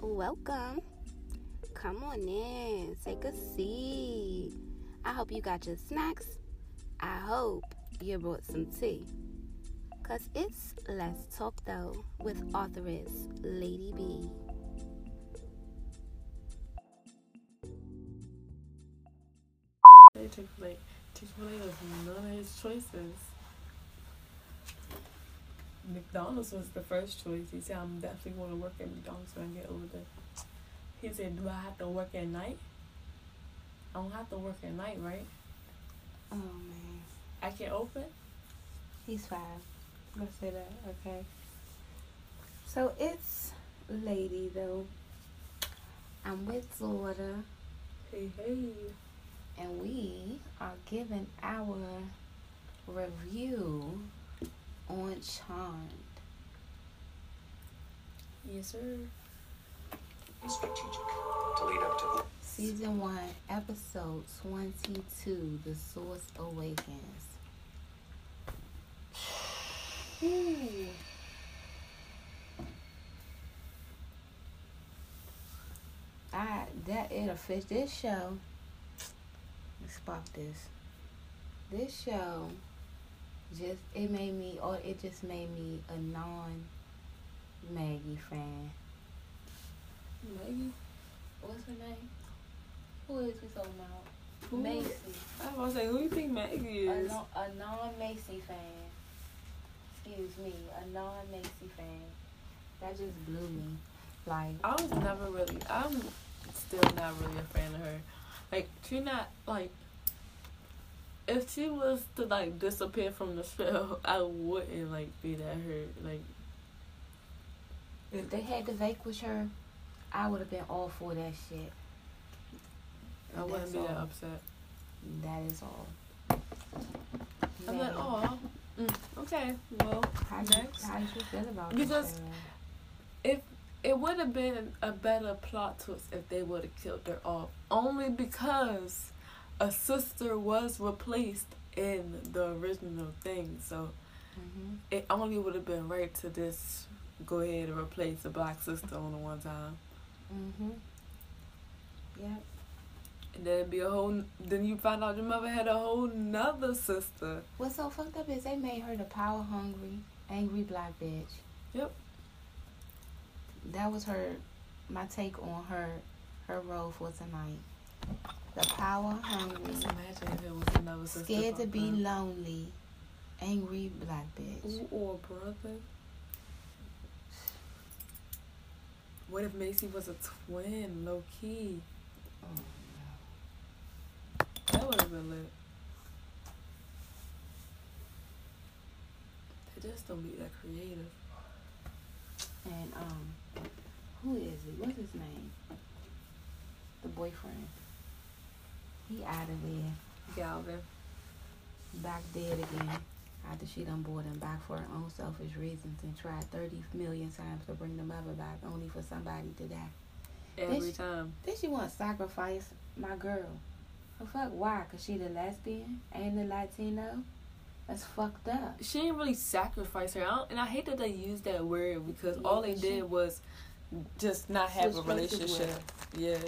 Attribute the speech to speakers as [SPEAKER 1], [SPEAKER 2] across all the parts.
[SPEAKER 1] welcome. Come on in, take a seat. I hope you got your snacks. I hope you brought some tea. Cause it's Let's Talk Though with authoress Lady B.
[SPEAKER 2] Chick-fil-A. Chick-fil-A was none of his choices. McDonald's was the first choice. He said, I'm definitely going to work at McDonald's when I get older. He said, Do I have to work at night? I don't have to work at night, right?
[SPEAKER 1] Oh man,
[SPEAKER 2] I can open?
[SPEAKER 1] he's five. Let's say that, okay? So it's Lady though. I'm with daughter.
[SPEAKER 2] Hey, hey.
[SPEAKER 1] and we are giving our review on Charmed.
[SPEAKER 2] Yes, sir.
[SPEAKER 3] strategic to lead up to
[SPEAKER 1] Season 1, Episode 22 The Source Awakens. Ooh. I, that it'll fit this show. Let's pop this. This show just it made me or it just made me a non Maggie fan.
[SPEAKER 2] Maggie?
[SPEAKER 1] What's her name? Who is we talking about?
[SPEAKER 2] Who?
[SPEAKER 1] Macy.
[SPEAKER 2] I was about to say, who you think Maggie
[SPEAKER 1] A,
[SPEAKER 2] is?
[SPEAKER 1] non, a non-Macy fan. Excuse me, a non-Macy fan. That just blew me. Like,
[SPEAKER 2] I was never really. I'm still not really a fan of her. Like she not like. If she was to like disappear from the show, I wouldn't like be that hurt. Like
[SPEAKER 1] if they had to vanquish her, I would have been all for that shit.
[SPEAKER 2] I wouldn't be that upset.
[SPEAKER 1] That is all.
[SPEAKER 2] I'm like, oh, mm, okay, well,
[SPEAKER 1] How you,
[SPEAKER 2] next.
[SPEAKER 1] how you feel about it? Because-
[SPEAKER 2] if it would have been a better plot twist if they would have killed her off, only because a sister was replaced in the original thing. So
[SPEAKER 1] Mhm.
[SPEAKER 2] it only would have been right to just go ahead and replace a black sister on the one time.
[SPEAKER 1] Mhm. Yep.
[SPEAKER 2] And then it'd be a whole. Then you find out your mother had a whole nother sister.
[SPEAKER 1] What's so fucked up is they made her the power hungry, angry black bitch.
[SPEAKER 2] Yep.
[SPEAKER 1] That was her my take on her her role for tonight. The power hungry,
[SPEAKER 2] Just imagine if it was another sister.
[SPEAKER 1] scared to be lonely, angry black bitch.
[SPEAKER 2] Ooh, or brother. What if Macy was a twin, low key?
[SPEAKER 1] Oh,
[SPEAKER 2] That would have been lit. They just don't be that creative.
[SPEAKER 1] And um who is it? What's his name? The boyfriend. He out of there.
[SPEAKER 2] Galvin.
[SPEAKER 1] back dead again after she done brought him back for her own selfish reasons and tried 30 million times to bring the mother back only for somebody to die.
[SPEAKER 2] Every
[SPEAKER 1] Bitch.
[SPEAKER 2] time.
[SPEAKER 1] Then she want to sacrifice my girl. Well, fuck, why? Because she the lesbian and the Latino? That's fucked up.
[SPEAKER 2] She didn't really sacrifice her. I don't, and I hate that they use that word because
[SPEAKER 1] Yeah,
[SPEAKER 2] all they
[SPEAKER 1] she-
[SPEAKER 2] did was just not have a
[SPEAKER 1] Switch places with
[SPEAKER 2] relationship. Yeah.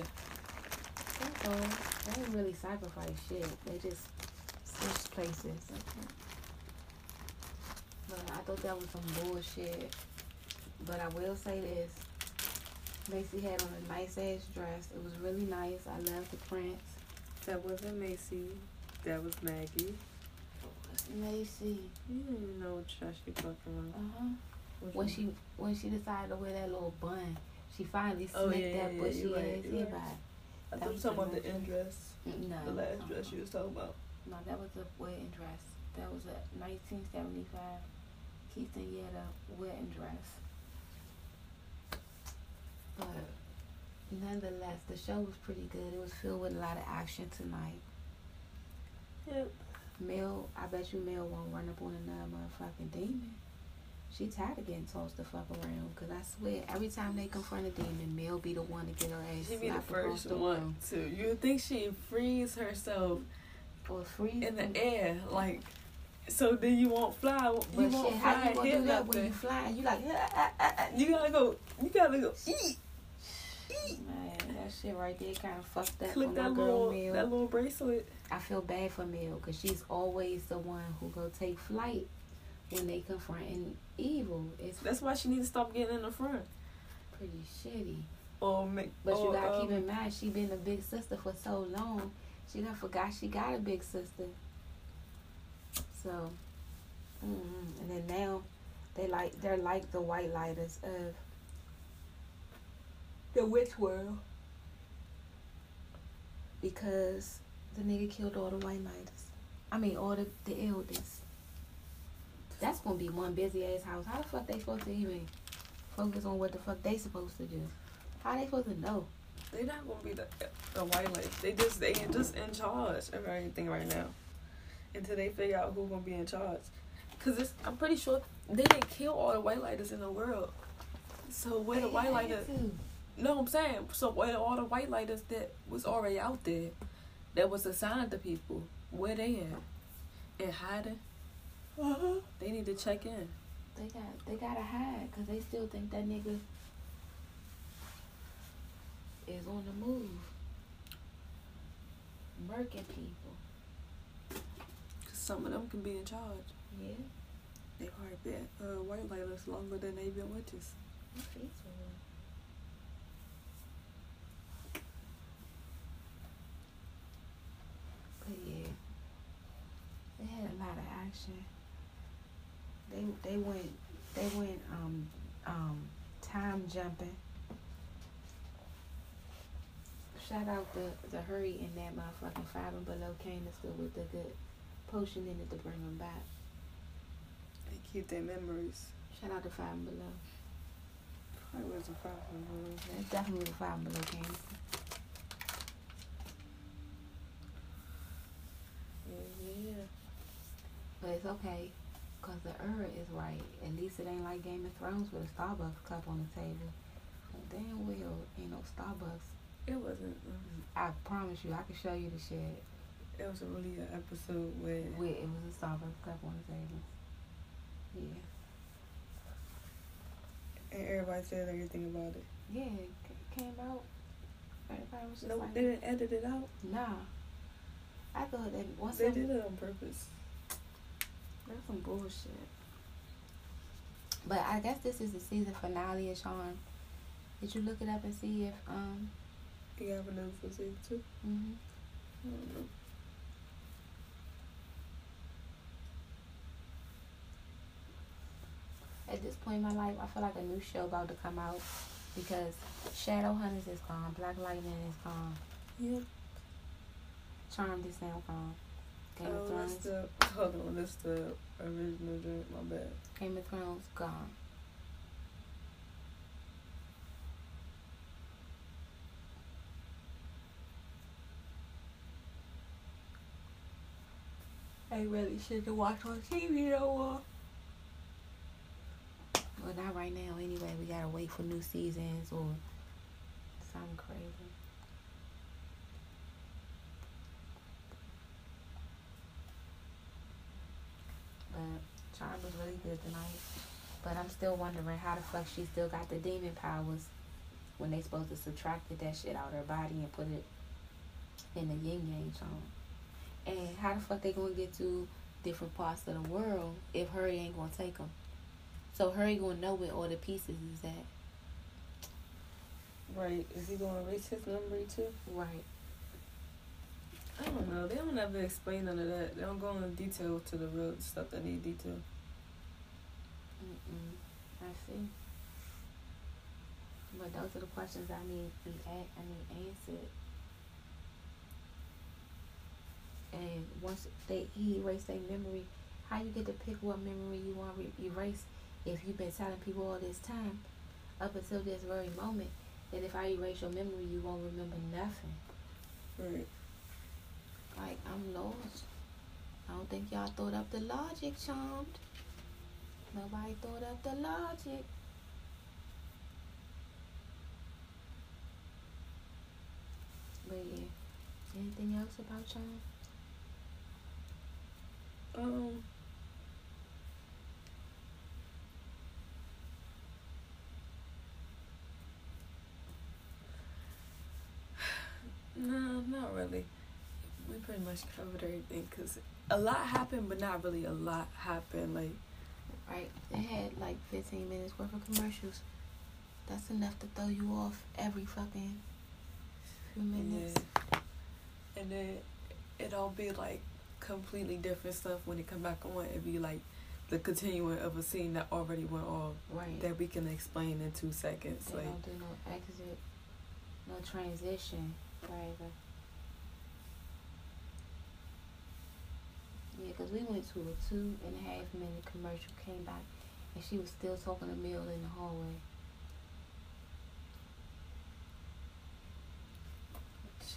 [SPEAKER 1] They didn't really sacrifice shit. They just switched places. But I thought that was some bullshit. But I will say this. Macy had on a nice ass dress. It was really nice. I love the prints.
[SPEAKER 2] That wasn't Macy. That was Maggie.
[SPEAKER 1] Macy.
[SPEAKER 2] You didn't even know what dress she fucking on.
[SPEAKER 1] Uh huh. When she when she decided to wear that little bun, she finally
[SPEAKER 2] Oh,
[SPEAKER 1] snipped
[SPEAKER 2] yeah,
[SPEAKER 1] that
[SPEAKER 2] yeah,
[SPEAKER 1] bushy
[SPEAKER 2] right,
[SPEAKER 1] ass
[SPEAKER 2] you're
[SPEAKER 1] hair
[SPEAKER 2] right. I
[SPEAKER 1] That
[SPEAKER 2] thought you
[SPEAKER 1] was
[SPEAKER 2] were talking about
[SPEAKER 1] the
[SPEAKER 2] end dress.
[SPEAKER 1] No.
[SPEAKER 2] The last dress you was talking about.
[SPEAKER 1] No, that was a wedding dress. That was a 1975 quinceañera wedding dress. But nonetheless, the show was pretty good. It was filled with a lot of action tonight.
[SPEAKER 2] Yep.
[SPEAKER 1] Mel, I bet you Mel won't run up on another motherfucking demon. She tired of getting tossed the fuck around. Cause I swear, every time they confront a demon, Mel be the one to get her ass
[SPEAKER 2] She be the first
[SPEAKER 1] the
[SPEAKER 2] one
[SPEAKER 1] room.
[SPEAKER 2] to. You think she frees herself
[SPEAKER 1] Or freeze
[SPEAKER 2] in the air, like. So then you won't fly. You
[SPEAKER 1] But
[SPEAKER 2] won't
[SPEAKER 1] shit, how
[SPEAKER 2] fly
[SPEAKER 1] you gonna
[SPEAKER 2] hit
[SPEAKER 1] do that when you fly? You like, ah, ah, ah, ah.
[SPEAKER 2] You gotta go. You gotta go. Eat.
[SPEAKER 1] Man, that shit right there kind of fucked up
[SPEAKER 2] Click that
[SPEAKER 1] girl
[SPEAKER 2] little
[SPEAKER 1] Mel.
[SPEAKER 2] that little bracelet.
[SPEAKER 1] I feel bad for Mel because she's always the one who go take flight when they confronting evil. It's
[SPEAKER 2] That's why she needs to stop getting in the front.
[SPEAKER 1] pretty shitty.
[SPEAKER 2] Or make.
[SPEAKER 1] But you gotta keep
[SPEAKER 2] um,
[SPEAKER 1] in mind, she been a big sister for so long. She done forgot she got a big sister. So, mm and then now they like they're like the white lighters of the witch world because the nigga killed all the white lighters. I mean, all the the elders. That's gonna be one busy ass house. How the fuck they supposed to even focus on what the fuck they supposed to do? How they supposed to know?
[SPEAKER 2] They not gonna be the the white lights. They just they just in charge of everything right now, until they figure out who gonna be in charge. Cause it's I'm pretty sure they didn't kill all the white lighters in the world. So where the white lighters? No, I'm saying so where all the white lighters that was already out there, that was assigned to people, where they at? In hiding.
[SPEAKER 1] Uh-huh.
[SPEAKER 2] They need to check in.
[SPEAKER 1] They got they gotta hide because they still think that nigga is on the move, murking people.
[SPEAKER 2] Cause some of them can be in charge.
[SPEAKER 1] Yeah,
[SPEAKER 2] They are been uh, white lighters longer than they've been witches.
[SPEAKER 1] I think so. But yeah, they had a lot of action. They they went they went um um time jumping. Shout out the the hurry in that motherfucking five and below canister with the good potion in it to bring them back.
[SPEAKER 2] They keep their memories.
[SPEAKER 1] Shout out to five and below.
[SPEAKER 2] Probably wasn't five hundred.
[SPEAKER 1] That's definitely the five and below canister.
[SPEAKER 2] Yeah, yeah.
[SPEAKER 1] But it's okay, cause the era is right. At least it ain't like Game of Thrones with a Starbucks cup on the table. Damn well, ain't no Starbucks.
[SPEAKER 2] It wasn't.
[SPEAKER 1] I promise you, I can show you the shit.
[SPEAKER 2] it was a really an episode where
[SPEAKER 1] With it was a Starbucks cup on the table. Yeah,
[SPEAKER 2] and everybody said everything about it.
[SPEAKER 1] yeah, it came out. Everybody was just
[SPEAKER 2] No,
[SPEAKER 1] like,
[SPEAKER 2] they didn't edit it out.
[SPEAKER 1] nah. I thought that once
[SPEAKER 2] They did it on purpose.
[SPEAKER 1] That's some bullshit. But I guess this is the season finale of Charm. Did you look it up and see if um?
[SPEAKER 2] You have another for season two.
[SPEAKER 1] hmm
[SPEAKER 2] I don't know.
[SPEAKER 1] At this point in my life, I feel like a new show about to come out because Shadowhunters is gone, Black Lightning is gone,
[SPEAKER 2] Yeah.
[SPEAKER 1] Charmed is now gone, Game of
[SPEAKER 2] oh, that's
[SPEAKER 1] Thrones,
[SPEAKER 2] the hold on. That's the original drink. My bad.
[SPEAKER 1] Game of Thrones gone. I really shouldn't watch on TV no more. Well, not right now. Anyway, we gotta wait for new seasons or something crazy. But Charm was really good tonight. But I'm still wondering how the fuck she still got the demon powers when they supposed to subtracted that shit out of her body and put it in the yin yang charm. And how the fuck they gonna get to different parts of the world if Harry ain't gonna take them? So Harry gonna know where all the pieces is at.
[SPEAKER 2] Right. Is he gonna erase his memory too?
[SPEAKER 1] Right.
[SPEAKER 2] I don't know. They don't ever explain none of that. They don't go into detail to the real stuff that need detail.
[SPEAKER 1] Mm-mm. I see. But those are the questions I need to be I need answered. And once they he erased their memory, how you get to pick what memory you want re- erase if you've been telling people all this time up until this very moment that if I erase your memory you won't remember nothing.
[SPEAKER 2] Right.
[SPEAKER 1] Like I'm lost. I don't think y'all thought up the logic, charmed. Nobody thought up the logic. But yeah. Anything else about charm?
[SPEAKER 2] Um. not really. Pretty much covered everything because a lot happened, but not really a lot happened. Like,
[SPEAKER 1] Right? They had like 15 minutes worth of commercials. That's enough to throw you off every fucking few minutes.
[SPEAKER 2] yeah. And then it'll be like completely different stuff when it come back on. It'd be like the continuing of a scene that already went off
[SPEAKER 1] Right.
[SPEAKER 2] that we can explain in two seconds.
[SPEAKER 1] They
[SPEAKER 2] Like,
[SPEAKER 1] don't do no exit, no transition, right? Yeah, because we went to a two and a half minute commercial, came back, and she was still talking to Mill in the hallway.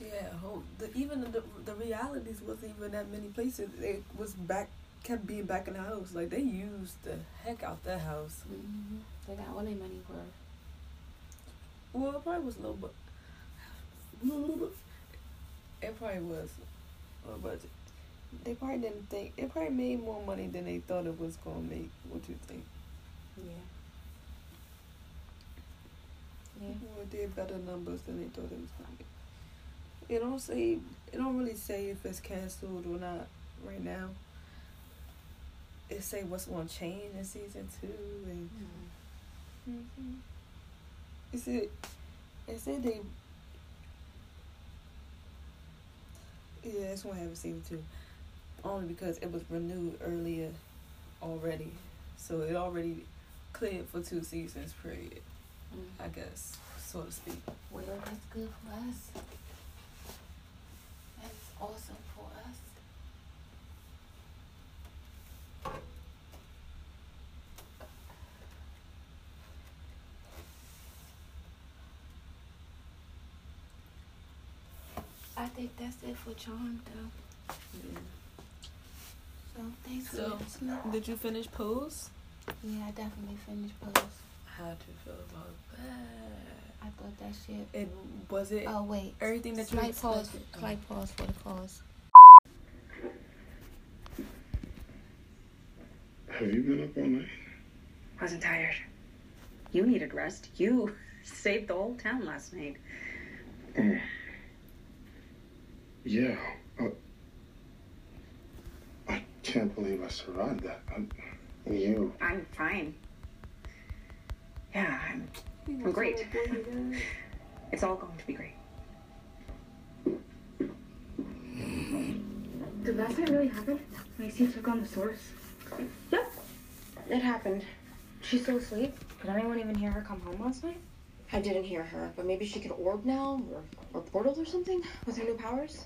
[SPEAKER 2] she had hope. The, even the the realities wasn't even that many places. It was back, kept being back in the house. Like they used the heck out that house.
[SPEAKER 1] Mm-hmm. They got all their money worth.
[SPEAKER 2] Well, it probably was low, but it probably was low budget. They probably didn't think it probably made more money than they thought it was gonna make. What you think?
[SPEAKER 1] Yeah. Yeah.
[SPEAKER 2] Or did better numbers than they thought it was gonna make. It don't say. It don't really say if it's canceled or not right now. It say what's gonna change in season two and.
[SPEAKER 1] Mm.
[SPEAKER 2] Mm-hmm. It said, it said they. Yeah, it's gonna have a season two, only because it was renewed earlier, already, so it already cleared for two seasons. Period.
[SPEAKER 1] Mm.
[SPEAKER 2] I guess, so to speak.
[SPEAKER 1] Well, that's good for us. That's awesome for us. I think that's it for Charm, though. So thanks for
[SPEAKER 2] So,
[SPEAKER 1] listening.
[SPEAKER 2] Did you finish Pose?
[SPEAKER 1] Yeah, I definitely finished post.
[SPEAKER 2] How did you feel about that?
[SPEAKER 1] I thought that shit.
[SPEAKER 2] It was it
[SPEAKER 1] Oh wait.
[SPEAKER 2] everything that you
[SPEAKER 1] Slight pause.
[SPEAKER 2] expected?
[SPEAKER 1] Slight pause for the cause.
[SPEAKER 4] Have you been up all night?
[SPEAKER 5] Wasn't tired. You needed rest. You saved the whole town last night.
[SPEAKER 4] Yeah. Uh, I can't believe I survived that. I, you.
[SPEAKER 5] I'm fine. Yeah, I'm. I'm great. It's all going to be great.
[SPEAKER 6] Did last night really happen? Macy took on the source.
[SPEAKER 5] Yep, it happened.
[SPEAKER 6] She's still asleep? Did anyone even hear her come home last night?
[SPEAKER 5] I didn't hear her, but maybe she can orb now, or, or portal or something with her new powers.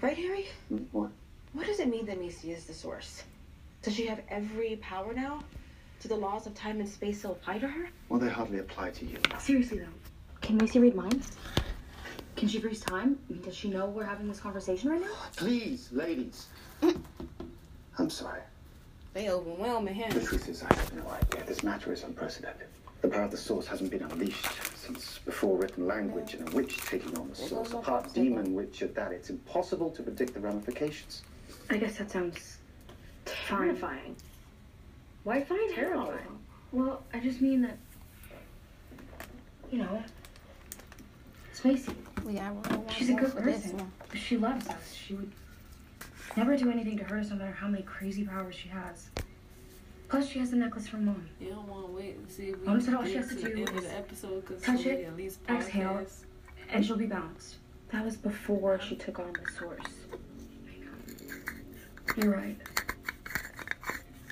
[SPEAKER 5] Right, Harry?
[SPEAKER 4] What?
[SPEAKER 5] What does it mean that Macy is the source? Does she have every power now? Do the laws of time and space still apply to her?
[SPEAKER 4] Well, they hardly apply to you.
[SPEAKER 6] Seriously though, can Macy read minds? Can she freeze time? I mean, does she know we're having this conversation right now?
[SPEAKER 4] Please, ladies. I'm sorry.
[SPEAKER 1] They overwhelming him.
[SPEAKER 4] The truth is, I have no idea. This matter is unprecedented. The power of the source hasn't been unleashed since before written language and a witch taking on the source, a part demon witch at that. It's impossible to predict the ramifications.
[SPEAKER 6] I guess that sounds terrifying. Why find terrifying? Well, I just mean that, you know, it's Macy.
[SPEAKER 1] We got roll
[SPEAKER 6] She's a good
[SPEAKER 1] for this
[SPEAKER 6] person. She loves us. She would never do anything to hurt us, no matter how many crazy powers she has. Plus, she has the necklace from mom.
[SPEAKER 2] You don't want to wait and see if we
[SPEAKER 6] Mom said all she
[SPEAKER 2] get
[SPEAKER 6] has to
[SPEAKER 2] to
[SPEAKER 6] do
[SPEAKER 2] of
[SPEAKER 6] is
[SPEAKER 2] the episode because
[SPEAKER 6] touch it,
[SPEAKER 2] at least
[SPEAKER 6] exhale. and she'll be balanced. That was before she took on the source. You're right.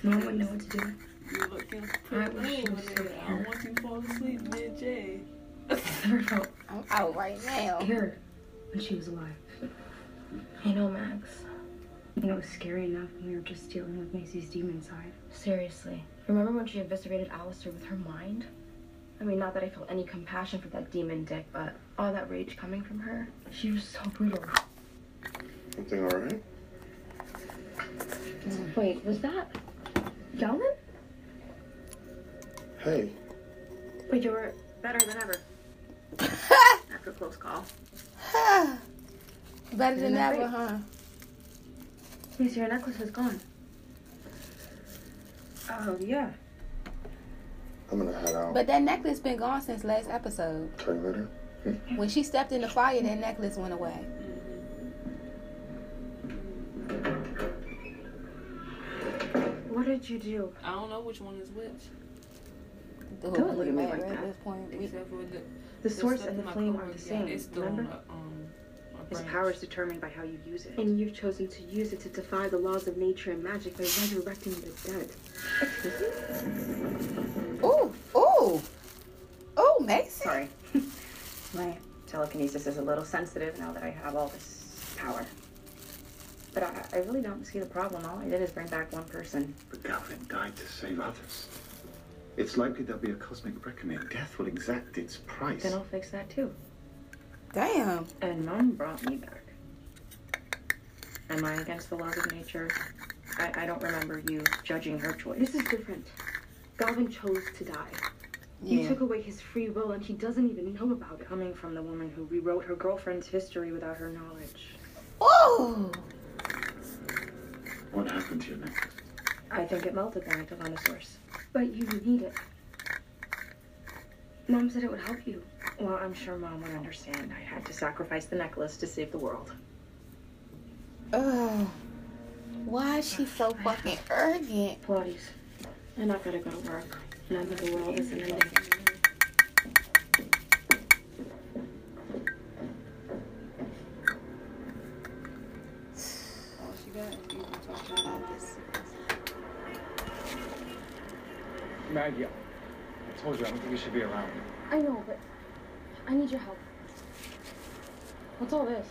[SPEAKER 6] Mom would know what to do.
[SPEAKER 2] You're looking pretty
[SPEAKER 6] I
[SPEAKER 2] pretty
[SPEAKER 6] wish she
[SPEAKER 2] good
[SPEAKER 6] was
[SPEAKER 2] over
[SPEAKER 6] still
[SPEAKER 2] there. I don't want you to fall asleep mid J.
[SPEAKER 6] Never felt
[SPEAKER 1] I'm out right now.
[SPEAKER 6] here when she was alive. I know, Max. You know, it was scary enough when we were just dealing with Macy's demon side. Seriously. Remember when she eviscerated Alistair with her mind? I mean, not that I felt any compassion for that demon dick, but all that rage coming from her, she was so brutal.
[SPEAKER 4] Something all right?
[SPEAKER 6] Wait, was that Gelman?
[SPEAKER 4] Hey,
[SPEAKER 6] But you were better than ever. After a close call.
[SPEAKER 1] Better than
[SPEAKER 6] that
[SPEAKER 1] ever,
[SPEAKER 6] great?
[SPEAKER 1] huh?
[SPEAKER 6] Yes, your necklace is gone. Oh, yeah.
[SPEAKER 4] I'm gonna head out.
[SPEAKER 1] But that necklace been gone since last episode.
[SPEAKER 4] Tell you.
[SPEAKER 1] When she stepped in the fire, that necklace went away.
[SPEAKER 6] Did you do?
[SPEAKER 2] I don't know which one is which.
[SPEAKER 1] The
[SPEAKER 6] Don't look at me
[SPEAKER 1] mad
[SPEAKER 6] like
[SPEAKER 1] at
[SPEAKER 6] that.
[SPEAKER 1] this point.
[SPEAKER 2] Except for the,
[SPEAKER 6] The source and the flame are the
[SPEAKER 2] got,
[SPEAKER 6] same.
[SPEAKER 2] It's still
[SPEAKER 6] remember?
[SPEAKER 2] on um, my
[SPEAKER 6] His power is determined by how you use it. And you've chosen to use it to defy the laws of nature and magic by resurrecting the dead.
[SPEAKER 1] Ooh, ooh, ooh, Macy.
[SPEAKER 7] Sorry. My telekinesis is a little sensitive now that I have all this power. But I, I really don't see the problem. All I did is bring back one person.
[SPEAKER 4] But Galvin died to save others. It's likely there'll be a cosmic reckoning. Death will exact its price.
[SPEAKER 7] Then I'll fix that too.
[SPEAKER 1] Damn.
[SPEAKER 7] And Mom brought me back. Am I against the laws of nature? I, I don't remember you judging her choice.
[SPEAKER 6] This is different. Galvin chose to die.
[SPEAKER 1] Yeah.
[SPEAKER 6] You took away his free will and he doesn't even know about it.
[SPEAKER 7] Coming from the woman who rewrote her girlfriend's history without her knowledge.
[SPEAKER 1] Ooh.
[SPEAKER 4] What happened to your necklace?
[SPEAKER 7] I think it melted when I took on the source.
[SPEAKER 6] But you need it. Mom said it would help you.
[SPEAKER 7] Well, I'm sure Mom would understand. I had to sacrifice the necklace to save the world.
[SPEAKER 1] Ugh. Why is she so fucking arrogant?
[SPEAKER 6] Pilates. I'm not gonna go to work. None of the world is ending.
[SPEAKER 2] All she got. You can talk about this.
[SPEAKER 8] Maggie, I told you I don't think you should be around.
[SPEAKER 6] I know, but I need your help. What's all this?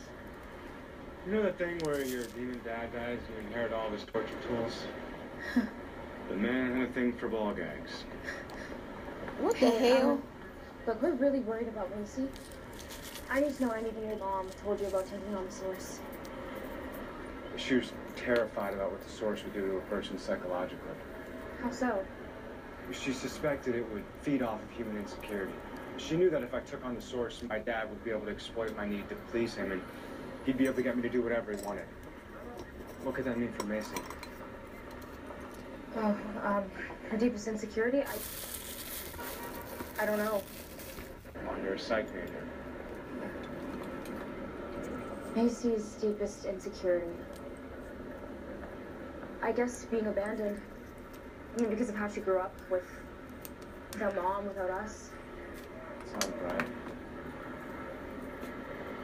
[SPEAKER 8] You know that thing where your demon dad dies and you inherit all of his torture tools? the man had a thing for ball gags.
[SPEAKER 1] What the hell? Oh.
[SPEAKER 6] Look, we're really worried about Macy. I just know anything your mom told you about taking on the source.
[SPEAKER 8] She was terrified about what the source would do to a person psychologically.
[SPEAKER 6] How so?
[SPEAKER 8] She suspected it would feed off of human insecurity. She knew that if I took on the source, my dad would be able to exploit my need to please him and he'd be able to get me to do whatever he wanted. What could that mean for Macy?
[SPEAKER 6] Oh, um, her deepest insecurity? I. I don't know.
[SPEAKER 8] On, you're a psych major.
[SPEAKER 6] Macy's deepest insecurity. I guess being abandoned. I mean, because of how she grew up with without mom, without us.
[SPEAKER 8] Sounds right.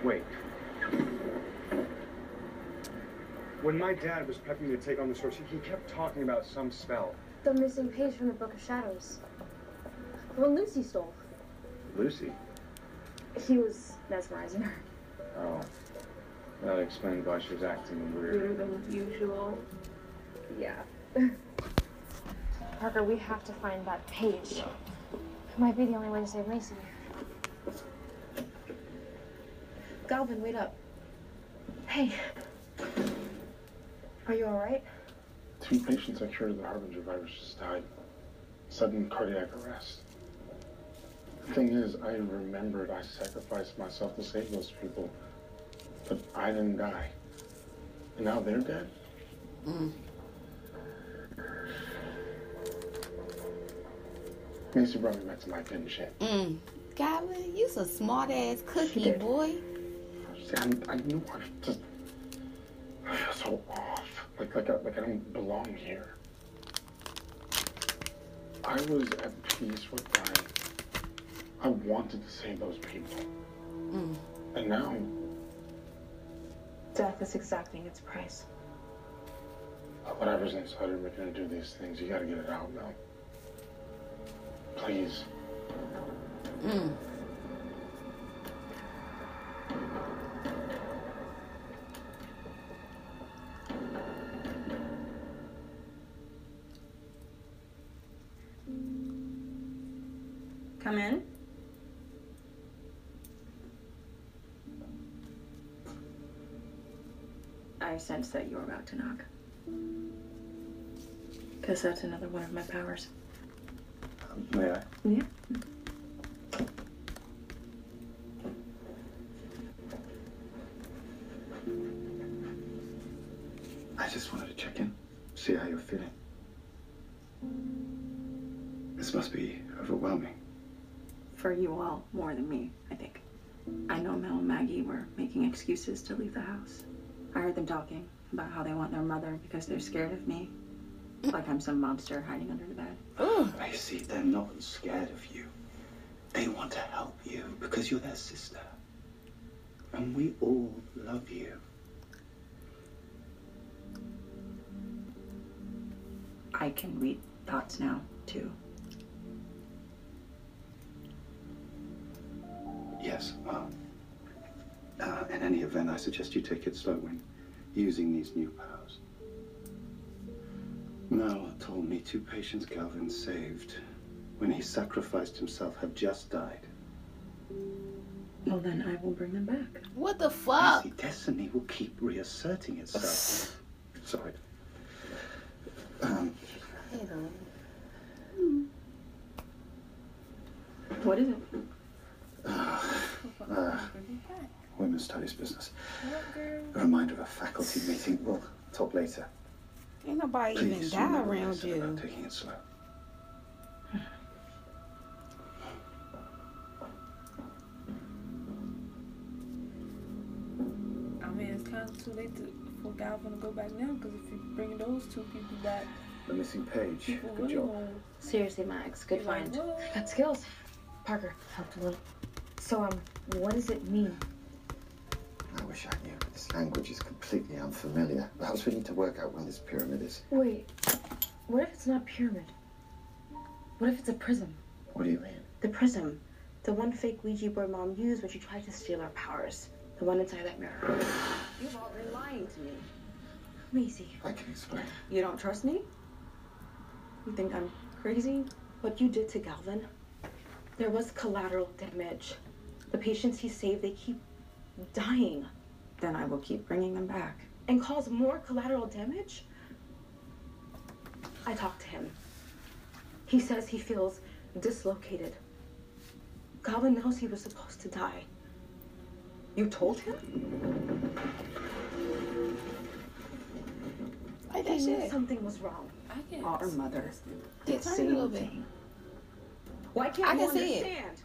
[SPEAKER 8] Wait. When my dad was prepping me to take on the source, he kept talking about some spell.
[SPEAKER 6] The missing page from the Book of Shadows. The one Lucy stole.
[SPEAKER 8] Lucy?
[SPEAKER 6] He was mesmerizing her.
[SPEAKER 8] Oh. That explains why she was acting weird.
[SPEAKER 6] Weirder than usual. Yeah. Parker, we have to find that page. It might be the only way to save Macy. Galvin, wait up. Hey. Are you alright?
[SPEAKER 4] Two patients I cured of the Harbinger virus just died. Sudden cardiac arrest. The thing is, I remembered I sacrificed myself to save those people. But I didn't die. And now they're dead?
[SPEAKER 1] Mm.
[SPEAKER 4] Macy brought me back to life, didn't she?
[SPEAKER 1] Mm. Goblin, you's a smart ass cookie,
[SPEAKER 6] did.
[SPEAKER 1] boy.
[SPEAKER 4] See, I, I knew I just... I feel so off. Like, like, I, like I don't belong here. I was at peace with dying. I wanted to save those people.
[SPEAKER 1] Mm.
[SPEAKER 4] And now,
[SPEAKER 9] Death is exacting its price.
[SPEAKER 4] whatever's inside of me gonna do these things. You gotta get it out now. Please.
[SPEAKER 1] Mm.
[SPEAKER 7] Come in. I sense that you're about to knock. Because that's another one of my powers.
[SPEAKER 4] May I?
[SPEAKER 7] Yeah.
[SPEAKER 4] I just wanted to check in, see how you're feeling. This must be overwhelming.
[SPEAKER 7] For you all, more than me, I think. I know Mel and Maggie were making excuses to leave the house. I heard them talking about how they want their mother because they're scared of me. Like I'm some monster hiding under the bed.
[SPEAKER 1] Ooh.
[SPEAKER 10] see they're not scared of you. They want to help you because you're their sister. And we all love you.
[SPEAKER 7] I can read thoughts now, too.
[SPEAKER 10] Yes, well. Uh, in any event, I suggest you take it slow when using these new powers. Mel told me two patients Galvin saved when he sacrificed himself have just died.
[SPEAKER 7] Well, then I will bring them back.
[SPEAKER 1] What the fuck?
[SPEAKER 10] Macy, destiny will keep reasserting itself. Sorry. Um,
[SPEAKER 7] What is it?
[SPEAKER 10] uh, women's studies business. A reminder of a faculty meeting. We'll talk later.
[SPEAKER 1] Ain't nobody even
[SPEAKER 10] Please,
[SPEAKER 1] die
[SPEAKER 10] remember what
[SPEAKER 1] around you.
[SPEAKER 10] about taking it slow.
[SPEAKER 2] I mean, it's kind of too late to, for Galvin to go back now because if you bring those two people back,
[SPEAKER 10] The missing page.
[SPEAKER 2] people
[SPEAKER 10] Good job.
[SPEAKER 2] won't.
[SPEAKER 11] Seriously, Max, good
[SPEAKER 2] be like,
[SPEAKER 11] find.
[SPEAKER 2] "What?"
[SPEAKER 11] Got skills. Parker helped a little. So, um, what does it mean?
[SPEAKER 12] I wish I knew. This language is completely unfamiliar. Perhaps we need to work out where this pyramid is.
[SPEAKER 11] Wait, what if it's not pyramid? What if it's a prism?
[SPEAKER 12] What do you mean?
[SPEAKER 6] The prism. The one fake Ouija board mom used when she tried to steal our powers. The one inside that mirror.
[SPEAKER 7] You've all been lying to me.
[SPEAKER 6] Macy,
[SPEAKER 12] I can explain.
[SPEAKER 7] You don't trust me? You think I'm crazy?
[SPEAKER 6] what you did to Galvin, there was collateral damage. The patients he saved, they keep dying
[SPEAKER 7] Then I will keep bringing them back.
[SPEAKER 6] and cause more collateral damage. I talked to him. He says he feels dislocated. Galvin knows he was supposed to die.
[SPEAKER 7] You told him?
[SPEAKER 1] I
[SPEAKER 6] He
[SPEAKER 1] that
[SPEAKER 6] knew
[SPEAKER 1] shit.
[SPEAKER 6] something was wrong.
[SPEAKER 2] I can't.
[SPEAKER 7] Our mother. Did
[SPEAKER 1] turn it a little
[SPEAKER 7] same thing. Why can't
[SPEAKER 1] I
[SPEAKER 7] you
[SPEAKER 1] can see it.
[SPEAKER 7] understand?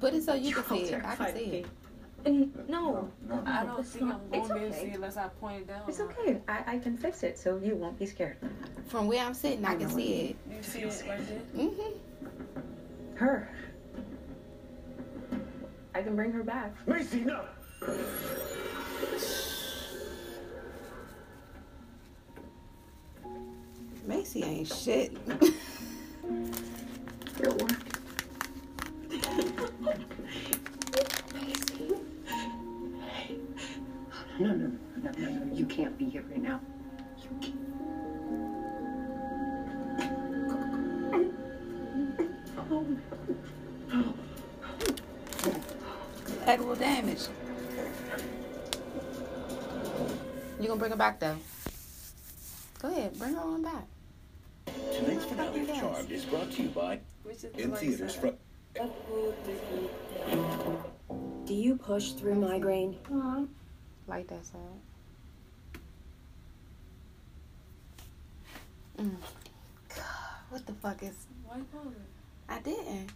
[SPEAKER 1] Put it so you
[SPEAKER 7] You're
[SPEAKER 1] can see it. I can see
[SPEAKER 7] of
[SPEAKER 1] it.
[SPEAKER 7] Me.
[SPEAKER 6] And no,
[SPEAKER 12] No, no.
[SPEAKER 2] I don't
[SPEAKER 6] It's
[SPEAKER 2] think
[SPEAKER 6] not-
[SPEAKER 2] I'm going
[SPEAKER 7] it's
[SPEAKER 2] to be able to
[SPEAKER 7] okay.
[SPEAKER 2] see unless I point it down.
[SPEAKER 7] It's okay. I, I can fix it so you won't be scared.
[SPEAKER 1] From where I'm sitting, I
[SPEAKER 7] I
[SPEAKER 1] can see
[SPEAKER 7] it.
[SPEAKER 1] it.
[SPEAKER 2] You see it right there?
[SPEAKER 1] Mm-hmm.
[SPEAKER 7] Her. I can bring her back.
[SPEAKER 10] Macy, no!
[SPEAKER 1] Macy ain't shit.
[SPEAKER 7] It'll work.
[SPEAKER 12] no, no, no, no. You can't be here right now. You can't.
[SPEAKER 1] Collateral damage. You gonna bring her back though? Go ahead, bring her on back.
[SPEAKER 13] Tonight's finale of
[SPEAKER 1] Yes.
[SPEAKER 13] Charmed is brought to you by in theaters
[SPEAKER 2] that.
[SPEAKER 13] from.
[SPEAKER 14] Do you push through migraine? Huh?
[SPEAKER 1] Like that side. Mm. God, what the fuck is?
[SPEAKER 2] Why you call it?
[SPEAKER 1] I didn't.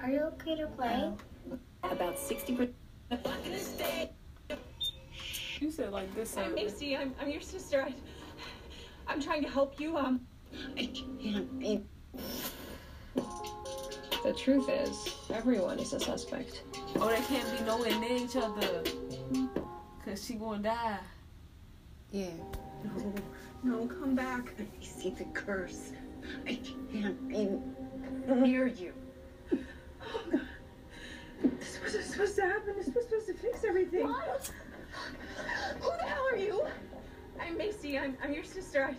[SPEAKER 14] Are you okay to play? About 60%.
[SPEAKER 2] You said like this.
[SPEAKER 15] I'm. Macy. I'm, I'm your sister. I, I'm trying to help you. Um,
[SPEAKER 12] I can't be.
[SPEAKER 11] The truth is, everyone is a suspect.
[SPEAKER 2] Oh, they can't be nowhere near each other. Cause she gonna die.
[SPEAKER 1] Yeah.
[SPEAKER 6] no, come back.
[SPEAKER 12] I see the curse. I can't be near you.
[SPEAKER 6] This wasn't supposed to happen. This was supposed to fix everything.
[SPEAKER 15] what? Who the hell are you? I'm Macy. I'm, I'm your sister. I,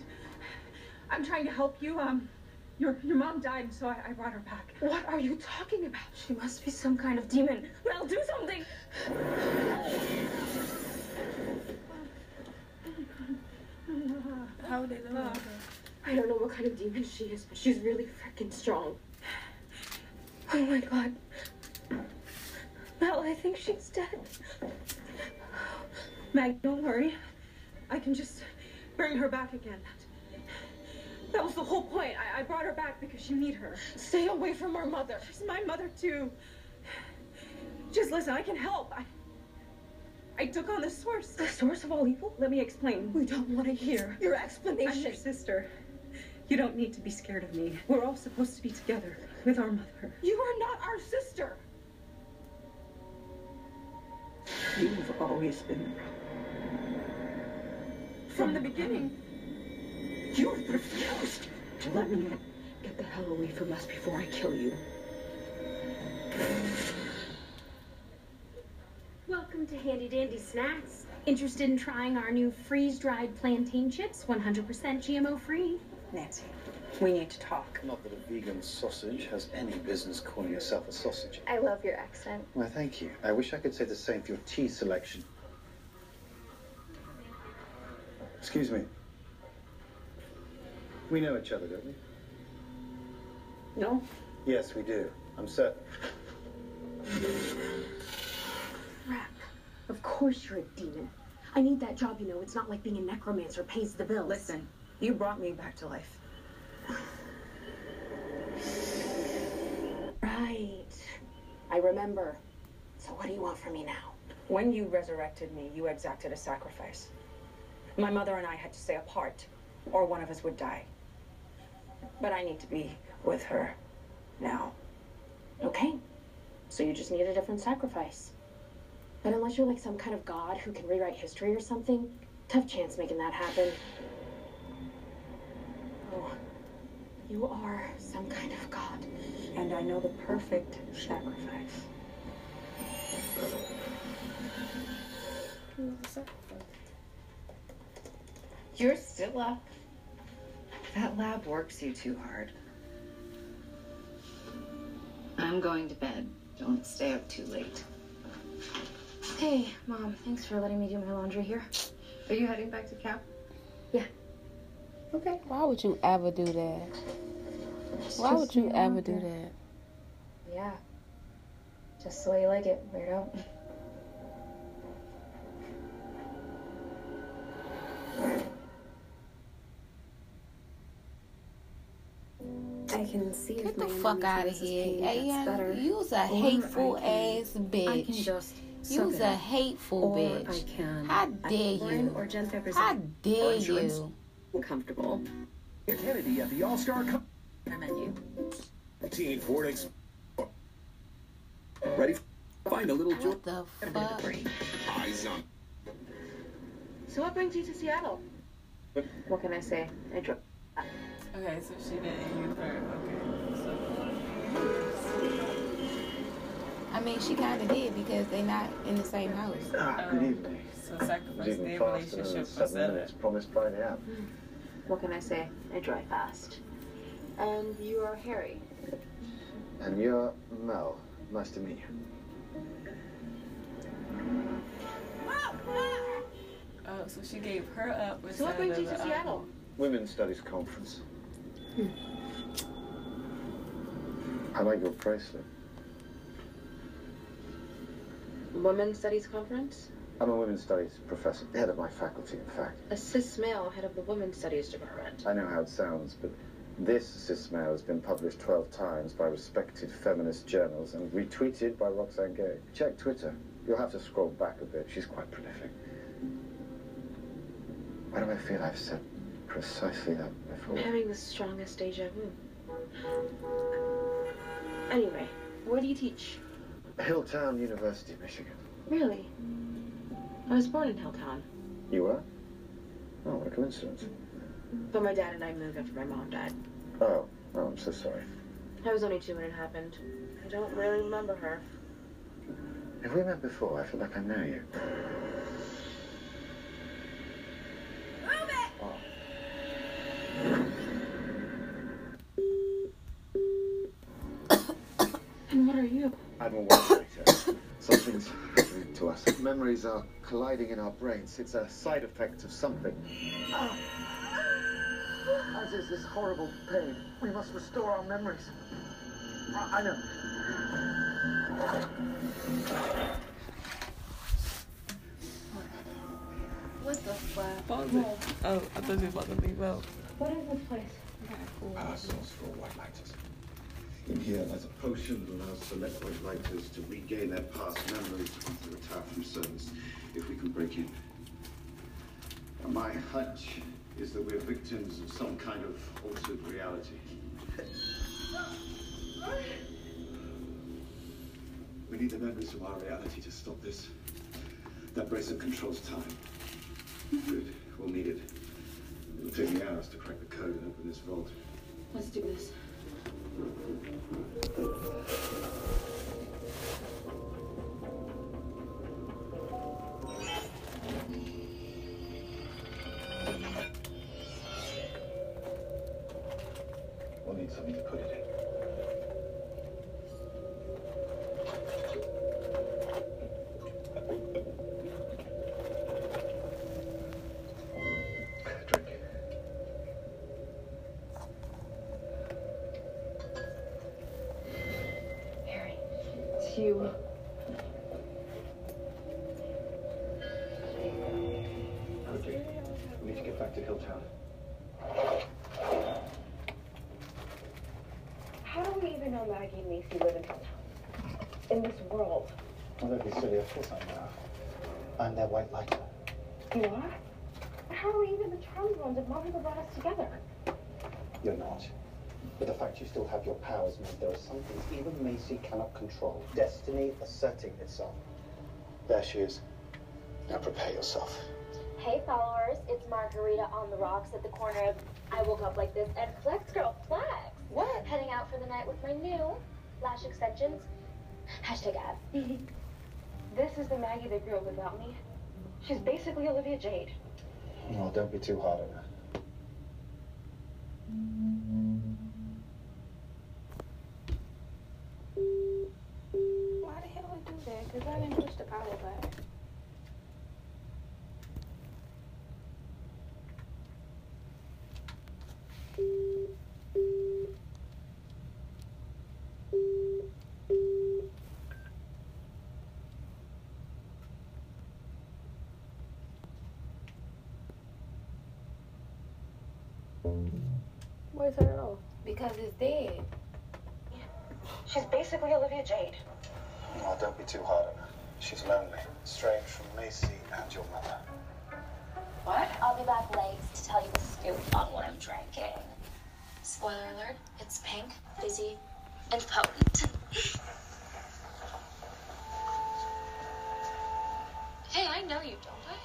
[SPEAKER 15] I'm trying to help you. Um, your your mom died, so I, I brought her back.
[SPEAKER 6] What are you talking about? She must be some kind of demon.
[SPEAKER 15] Well, do something.
[SPEAKER 2] How would they know?
[SPEAKER 6] I don't know what kind of demon she is, but she's really freaking strong. Oh my god. Mel, I think she's dead.
[SPEAKER 15] Mag, don't worry. I can just bring her back again. That was the whole point. I, I brought her back because you need her.
[SPEAKER 6] Stay away from our mother.
[SPEAKER 15] She's my mother too. Just listen, I can help. I
[SPEAKER 7] I took on the source.
[SPEAKER 6] The source of all evil?
[SPEAKER 7] Let me explain.
[SPEAKER 6] We don't want to hear your
[SPEAKER 7] I'm
[SPEAKER 6] explanation.
[SPEAKER 7] your sister. You don't need to be scared of me. We're all supposed to be together with our mother.
[SPEAKER 6] You are not our sister.
[SPEAKER 7] You've always been from the beginning.
[SPEAKER 6] you've refused to let me in. Get the hell away from us before I kill you.
[SPEAKER 16] Welcome to Handy Dandy Snacks. Interested in trying our new freeze-dried plantain chips? 100% GMO free.
[SPEAKER 7] Nancy, we need to talk.
[SPEAKER 10] Not that a vegan sausage has any business calling yourself a sausage.
[SPEAKER 16] I love your accent.
[SPEAKER 10] Well, thank you. I wish I could say the same for your tea selection. Excuse me. We know each other, don't we?
[SPEAKER 7] No?
[SPEAKER 10] Yes, we do. I'm certain.
[SPEAKER 6] Of course you're a demon. I need that job, you know. It's not like being a necromancer pays the bills.
[SPEAKER 7] Listen, you brought me back to life.
[SPEAKER 6] Right. I remember. So what do you want from me now?
[SPEAKER 7] When you resurrected me, you exacted a sacrifice. My mother and I had to stay apart, or one of us would die. But I need to be with her now.
[SPEAKER 6] Okay. So you just need a different sacrifice. But unless you're like some kind of god who can rewrite history or something, tough chance making that happen. Oh, you are some kind of god.
[SPEAKER 7] And I know the perfect sacrifice.
[SPEAKER 17] You're still up. That lab works you too hard. I'm going to bed. Don't stay up too late.
[SPEAKER 18] Hey, Mom, thanks for letting me do my laundry here.
[SPEAKER 17] Are you heading back to Cap? Yeah.
[SPEAKER 18] Okay.
[SPEAKER 1] Why would you ever do that? Why would you ever do that?
[SPEAKER 18] Yeah. Just the way you like it, weirdo.
[SPEAKER 6] I can see
[SPEAKER 1] Get the fuck out of here. Hey, you's a hateful ass bitch.
[SPEAKER 6] I can just
[SPEAKER 1] You's a hateful
[SPEAKER 6] or
[SPEAKER 1] bitch.
[SPEAKER 6] I can
[SPEAKER 1] How dare
[SPEAKER 6] Lauren
[SPEAKER 1] you?
[SPEAKER 6] or Jen Peppers.
[SPEAKER 1] How dare you?
[SPEAKER 6] Comfortable.
[SPEAKER 5] Kennedy at the All Star Cup.
[SPEAKER 6] Our menu.
[SPEAKER 5] Team Ford X. Ready? Find a little joy.
[SPEAKER 1] What the fuck?
[SPEAKER 5] Eyes on.
[SPEAKER 6] So what brings you to Seattle?
[SPEAKER 17] What can I say? I dro-
[SPEAKER 2] Okay, so she didn't use her. Okay, so.
[SPEAKER 1] I mean, she kind of did because they're not in the same house.
[SPEAKER 10] Ah, good
[SPEAKER 2] Um,
[SPEAKER 10] evening.
[SPEAKER 2] So sacrifice
[SPEAKER 10] even
[SPEAKER 2] their
[SPEAKER 10] faster
[SPEAKER 2] relationship for
[SPEAKER 10] seven minutes
[SPEAKER 2] seven.
[SPEAKER 10] promised by the app.
[SPEAKER 17] What can I say? I drive fast.
[SPEAKER 6] And you are Harry.
[SPEAKER 10] And you're Mel. Nice to meet you.
[SPEAKER 2] Oh, so she gave her up.
[SPEAKER 6] So what
[SPEAKER 2] instead
[SPEAKER 6] brings you to Seattle?
[SPEAKER 2] other.
[SPEAKER 10] Women's Studies Conference. I like your bracelet.
[SPEAKER 6] Women's Studies Conference?
[SPEAKER 10] I'm a women's studies professor, head of my faculty, in fact.
[SPEAKER 6] A cis male head of the Women's Studies Department.
[SPEAKER 10] I know how it sounds, but this cis male has been published 12 times by respected feminist journals and retweeted by Roxane Gay. Check Twitter. You'll have to scroll back a bit. She's quite prolific. Why do I feel I've said precisely that before?
[SPEAKER 6] I'm having the strongest deja vu. Anyway, where do you teach?
[SPEAKER 10] Hilltown University, Michigan.
[SPEAKER 6] Really? I was born in Hilltown,
[SPEAKER 10] You were? Oh, what a coincidence.
[SPEAKER 6] but my dad and I moved after my mom died.
[SPEAKER 10] Oh, oh, I'm so sorry.
[SPEAKER 6] I was only two when it happened. I don't really remember her.
[SPEAKER 10] Have we met before? I feel like I know you. Oh.
[SPEAKER 6] And what are you?
[SPEAKER 10] I'm a white lighter. Something's happening to us. Memories are colliding in our brains. It's a side effect of something. Ah. As is this horrible pain. We must restore our memories. I I know.
[SPEAKER 6] What the fuck?
[SPEAKER 2] Pause it. Oh, I thought you were about to leave out.
[SPEAKER 6] What is this place?
[SPEAKER 19] Power source for white lighters. In here, there's a potion that allows select white lighters to regain their past memories once they retire from service. If we
[SPEAKER 2] can break in. And my hunch is that we're victims of some kind of altered reality. We need the memories of our reality to stop this. That bracelet controls time. Good. We'll need it. It'll take me hours to crack the code and open this vault.
[SPEAKER 7] Let's do this.
[SPEAKER 2] We'll need something to put it in.
[SPEAKER 10] Powers means there are some things even Macy cannot control. Destiny asserting itself. There she is. Now prepare yourself.
[SPEAKER 6] Hey followers, it's Margarita on the rocks at the corner of I Woke Up Like This and Flex Girl Flex. What? Heading out for the night with my new lash extensions. Hashtag ad.
[SPEAKER 20] This is the Maggie that grew up without me. She's basically Olivia Jade.
[SPEAKER 10] Oh, don't be too hard on her.
[SPEAKER 1] Why the hell I didn't push the power button.
[SPEAKER 20] Why is that off?
[SPEAKER 1] Because it's dead.
[SPEAKER 20] She's basically Olivia Jade.
[SPEAKER 10] Oh, don't be too hard on her. She's lonely, estranged from Macy and your mother.
[SPEAKER 6] What? I'll be back late to tell you the scoop on what I'm drinking. Spoiler alert, it's pink, fizzy, and potent. hey, I know you, don't I?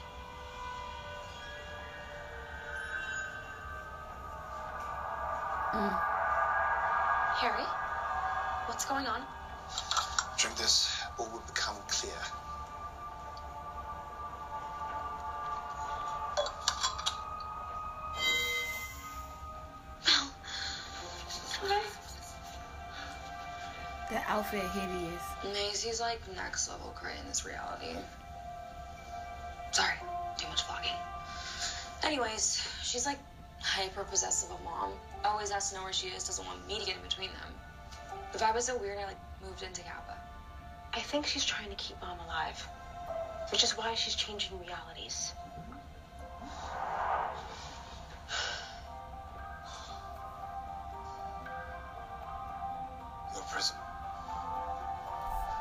[SPEAKER 6] Mm. Harry, what's going on?
[SPEAKER 1] Outfit hideous.
[SPEAKER 7] Macy's like next level gray in this reality. Sorry, too much vlogging. Anyways, she's like hyper possessive of mom. Always has to know where she is, doesn't want me to get in between them. The vibe was so weird, I like moved into Kappa.
[SPEAKER 20] I think she's trying to keep Mom alive, which is why she's changing realities.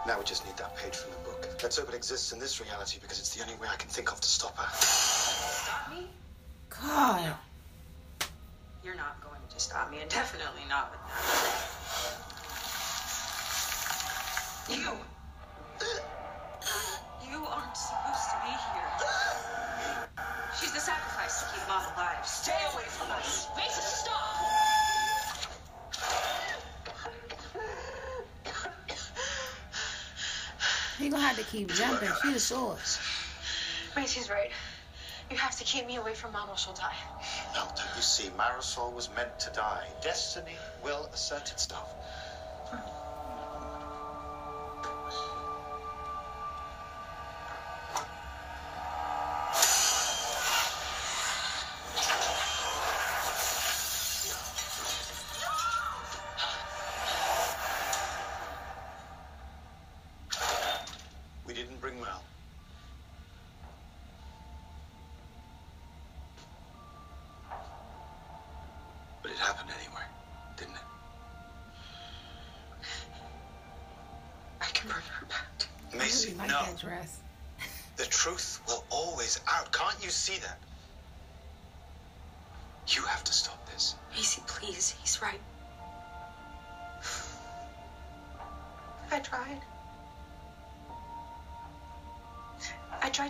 [SPEAKER 10] Now we just need that page from the book. Let's hope it exists in this reality because it's the only way I can think of to stop her.
[SPEAKER 7] Stop me?
[SPEAKER 1] God.
[SPEAKER 7] You're not going to stop me, and definitely not with that. You! You aren't supposed to be here. She's the sacrifice to keep Mom alive. Stay away from us! Mason, stop!
[SPEAKER 1] You gonna have to keep jumping. She the source.
[SPEAKER 20] Macy's right. You have to keep me away from Mom or she'll die.
[SPEAKER 10] No, don't you see? Marisol was meant to die. Destiny will assert itself.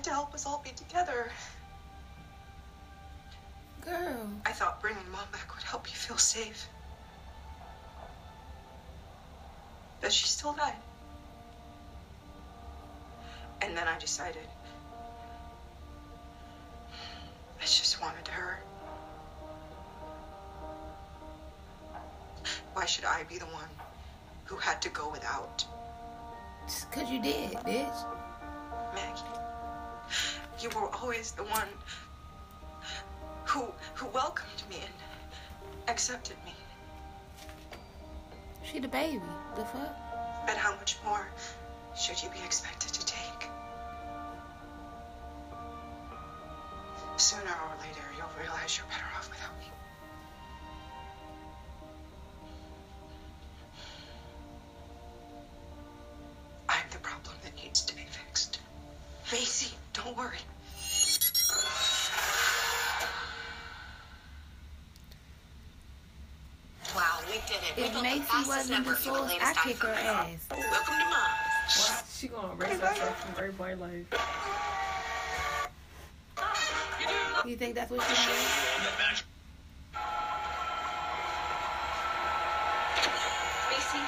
[SPEAKER 10] To
[SPEAKER 7] help us all be together.
[SPEAKER 1] Girl.
[SPEAKER 7] I thought bringing mom back would help you feel safe. But she still died. And then I decided I just wanted her. Why should I be the one who had to go without?
[SPEAKER 1] Just because you did, bitch.
[SPEAKER 7] Maggie, you were always the one who who welcomed me and accepted me.
[SPEAKER 1] She the baby. The fuck?
[SPEAKER 7] But how much more should you be expected to take? Sooner or later, you'll realize you're better off without me.
[SPEAKER 21] It. We
[SPEAKER 1] If
[SPEAKER 21] built the
[SPEAKER 1] Macy
[SPEAKER 21] fastest
[SPEAKER 1] wasn't the
[SPEAKER 21] network for
[SPEAKER 1] I
[SPEAKER 21] latest
[SPEAKER 1] kick her ass.
[SPEAKER 21] Welcome to mom.
[SPEAKER 2] She gonna erase herself from everybody life.
[SPEAKER 1] You think that's what she did?
[SPEAKER 7] Macy,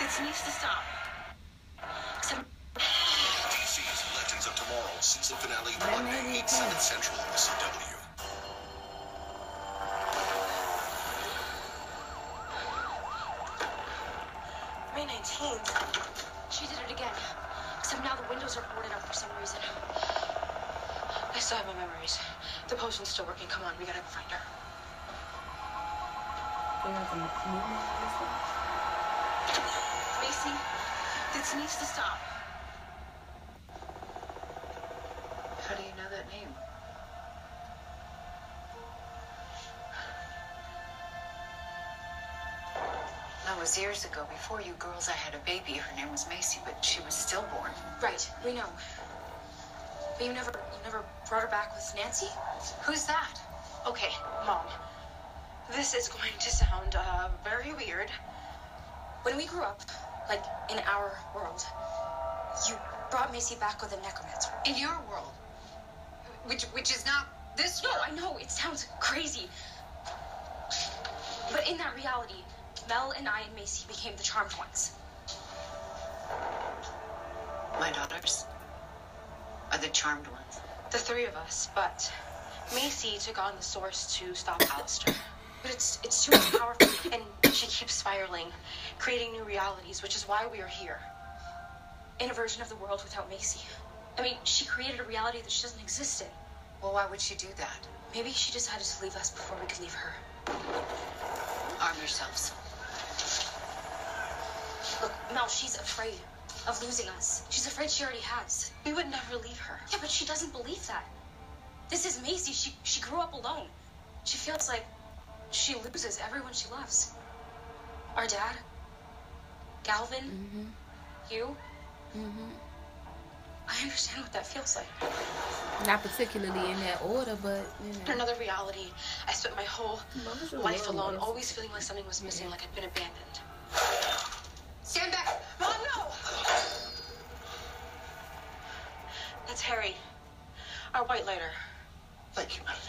[SPEAKER 7] this needs to stop. Some
[SPEAKER 13] DC's Legends of Tomorrow season finale
[SPEAKER 1] That
[SPEAKER 13] Monday, 8, 7. Central on the CW.
[SPEAKER 7] 19th.
[SPEAKER 6] She did it again. Except now the windows are boarded up for some reason.
[SPEAKER 7] I still have my memories. The potion's still working. Come on, we gotta go find her.
[SPEAKER 2] They have the movie and stuff.
[SPEAKER 7] Macy, this needs to stop.
[SPEAKER 21] Was years ago. Before you girls, I had a baby. Her name was Macy, but she was stillborn.
[SPEAKER 6] Right, we know. But you never, you never brought her back with Nancy?
[SPEAKER 21] Who's that?
[SPEAKER 7] Okay, Mom. This is going to sound uh, very weird.
[SPEAKER 6] When we grew up, like in our world, you brought Macy back with a necromancer.
[SPEAKER 21] In your world, which which is not this
[SPEAKER 6] No,
[SPEAKER 21] world.
[SPEAKER 6] I know it sounds crazy, but in that reality, Mel and I and Macy became the charmed ones.
[SPEAKER 21] My daughters are the charmed ones.
[SPEAKER 7] The three of us, but Macy took on the source to stop Alistair. But it's it's too much power, and she keeps spiraling, creating new realities, which is why we are here.
[SPEAKER 6] In a version of the world without Macy. I mean, she created a reality that she doesn't exist in.
[SPEAKER 21] Well, why would she do that?
[SPEAKER 6] Maybe she decided to leave us before we could leave her.
[SPEAKER 21] Arm yourselves.
[SPEAKER 6] Look, Mel, she's afraid of losing us. She's afraid she already has.
[SPEAKER 7] We would never leave her.
[SPEAKER 6] Yeah, but she doesn't believe that. This is Macy. She she grew up alone. She feels like she loses everyone she loves. Our dad, Galvin,
[SPEAKER 1] Mm-hmm.
[SPEAKER 6] you.
[SPEAKER 1] Mm-hmm.
[SPEAKER 6] I understand what that feels like.
[SPEAKER 1] Not particularly in that order, but you
[SPEAKER 7] In
[SPEAKER 1] know.
[SPEAKER 7] another reality, I spent my whole life alone, always feeling like something was missing, like I'd been abandoned.
[SPEAKER 21] Stand back.
[SPEAKER 7] Mom, no! That's Harry, our white lighter.
[SPEAKER 10] Thank you, Melody.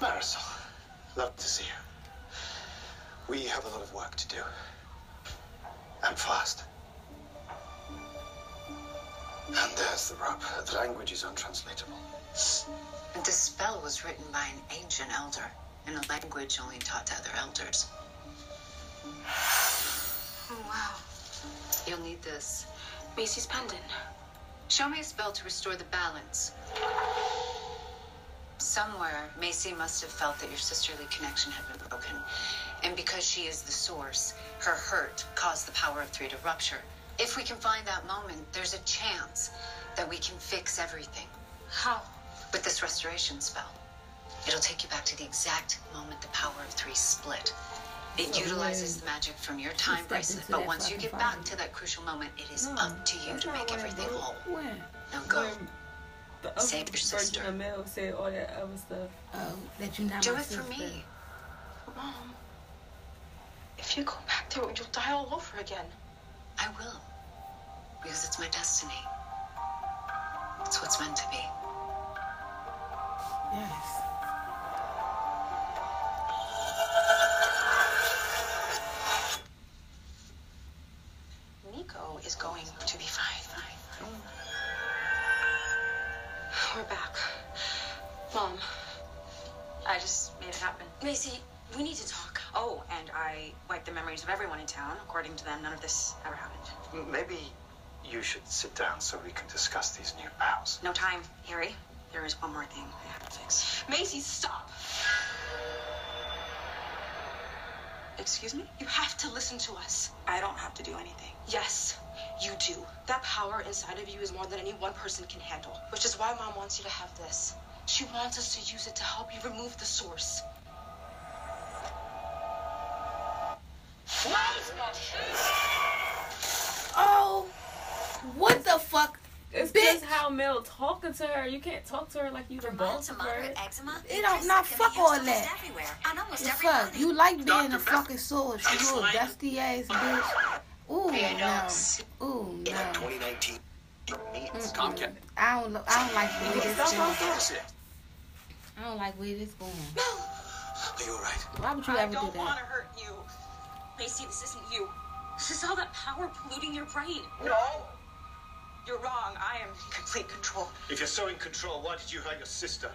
[SPEAKER 10] Marisol, love to see you. We have a lot of work to do. And fast. And there's the rub. The language is untranslatable.
[SPEAKER 21] The spell was written by an ancient elder in a language only taught to other elders.
[SPEAKER 7] Oh, wow.
[SPEAKER 21] You'll need this.
[SPEAKER 7] Macy's pendant.
[SPEAKER 21] Show me a spell to restore the balance. Somewhere, Macy must have felt that your sisterly connection had been broken. And because she is the source, her hurt caused the power of three to rupture. If we can find that moment, there's a chance that we can fix everything.
[SPEAKER 6] How?
[SPEAKER 21] With this restoration spell. It'll take you back to the exact moment the power of three split. It utilizes the magic from your time bracelet, but once you get back to that crucial moment, it is
[SPEAKER 2] No,
[SPEAKER 21] up to you to make everything
[SPEAKER 2] wrote.
[SPEAKER 21] whole.
[SPEAKER 1] When?
[SPEAKER 21] Now go.
[SPEAKER 2] When the other
[SPEAKER 21] Save your sister.
[SPEAKER 2] of Mel said all that other stuff.
[SPEAKER 1] Oh, that you not
[SPEAKER 21] Do it for me.
[SPEAKER 6] Mom, if you go back there, you'll die all over again.
[SPEAKER 21] I will. Because it's my destiny. It's what's meant to be.
[SPEAKER 1] Yes.
[SPEAKER 22] You should sit down so we can discuss these new powers.
[SPEAKER 7] No time, Harry. There is one more thing I have to fix.
[SPEAKER 6] Macy, stop. Excuse me? You have to listen to us.
[SPEAKER 7] I don't have to do anything.
[SPEAKER 6] Yes, you do. That power inside of you is more than any one person can handle, which is why Mom wants you to have this. She wants us to use it to help you remove the source.
[SPEAKER 1] Oh, what the fuck?
[SPEAKER 2] It's
[SPEAKER 1] Bitch.
[SPEAKER 2] just how Mel talking to her. You can't talk to her like you the boss of her.
[SPEAKER 21] eczema,
[SPEAKER 1] It don't not fuck all that.
[SPEAKER 21] everywhere. On almost
[SPEAKER 1] The
[SPEAKER 21] every
[SPEAKER 1] fuck,
[SPEAKER 21] body.
[SPEAKER 1] you like being a fucking source. You a dusty ass bitch. Ooh no. Ooh
[SPEAKER 13] In
[SPEAKER 1] no.
[SPEAKER 13] 2019,
[SPEAKER 1] Mm-mm. I don't. lo- I don't like where this
[SPEAKER 13] That's
[SPEAKER 1] going.
[SPEAKER 13] it.
[SPEAKER 1] I don't like where this going.
[SPEAKER 13] Are you alright?
[SPEAKER 1] Why would you
[SPEAKER 6] I
[SPEAKER 1] ever do
[SPEAKER 6] don't want to hurt you. Macy, this isn't you. This is all that power polluting your brain.
[SPEAKER 10] No.
[SPEAKER 6] You're wrong. I am in complete control.
[SPEAKER 10] If you're so in control, why did you hurt your sister?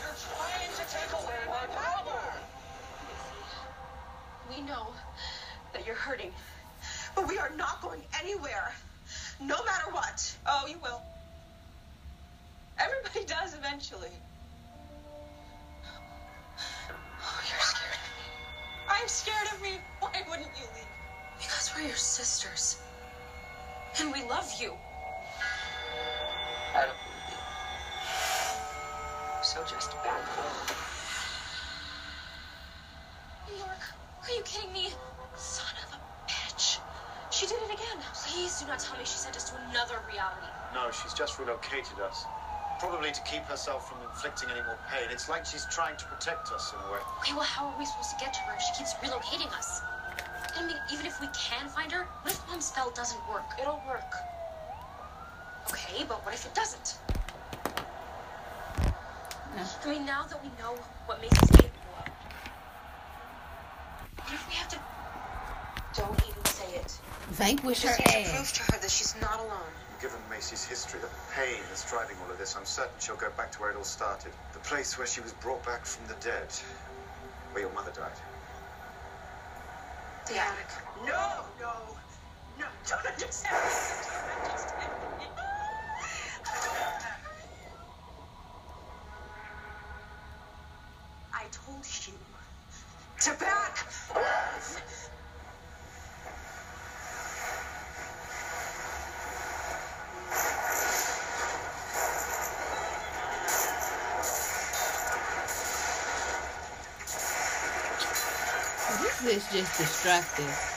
[SPEAKER 6] You're trying to take away my power. We know that you're hurting, but we are not going anywhere, no matter what. Oh, you will. Everybody does eventually. Oh, you're scared of me. I'm scared of me. Why wouldn't you leave? Because we're your sisters. And we love you. I don't believe you. So just back. New York, are you kidding me? Son of a bitch. She did it again. Please do not tell me she sent us to another reality.
[SPEAKER 10] No, she's just relocated us. Probably to keep herself from inflicting any more pain. It's like she's trying to protect us in a way.
[SPEAKER 23] Okay, well, how are we supposed to get to her if she keeps relocating us? I mean, even if we can find her, what if Mom's spell doesn't work?
[SPEAKER 6] It'll work.
[SPEAKER 23] Okay, but what if it doesn't?
[SPEAKER 6] I mean, now that we know what Macy's capable of, what if we have to. Don't even say it.
[SPEAKER 1] Vanquish
[SPEAKER 6] We
[SPEAKER 1] her
[SPEAKER 6] just need to
[SPEAKER 1] ass.
[SPEAKER 6] prove to her that she's not alone.
[SPEAKER 10] Given Macy's history, the pain that's driving all of this, I'm certain she'll go back to where it all started. The place where she was brought back from the dead. Where your mother died.
[SPEAKER 6] No, no, no, don't understand.
[SPEAKER 1] Just distracted.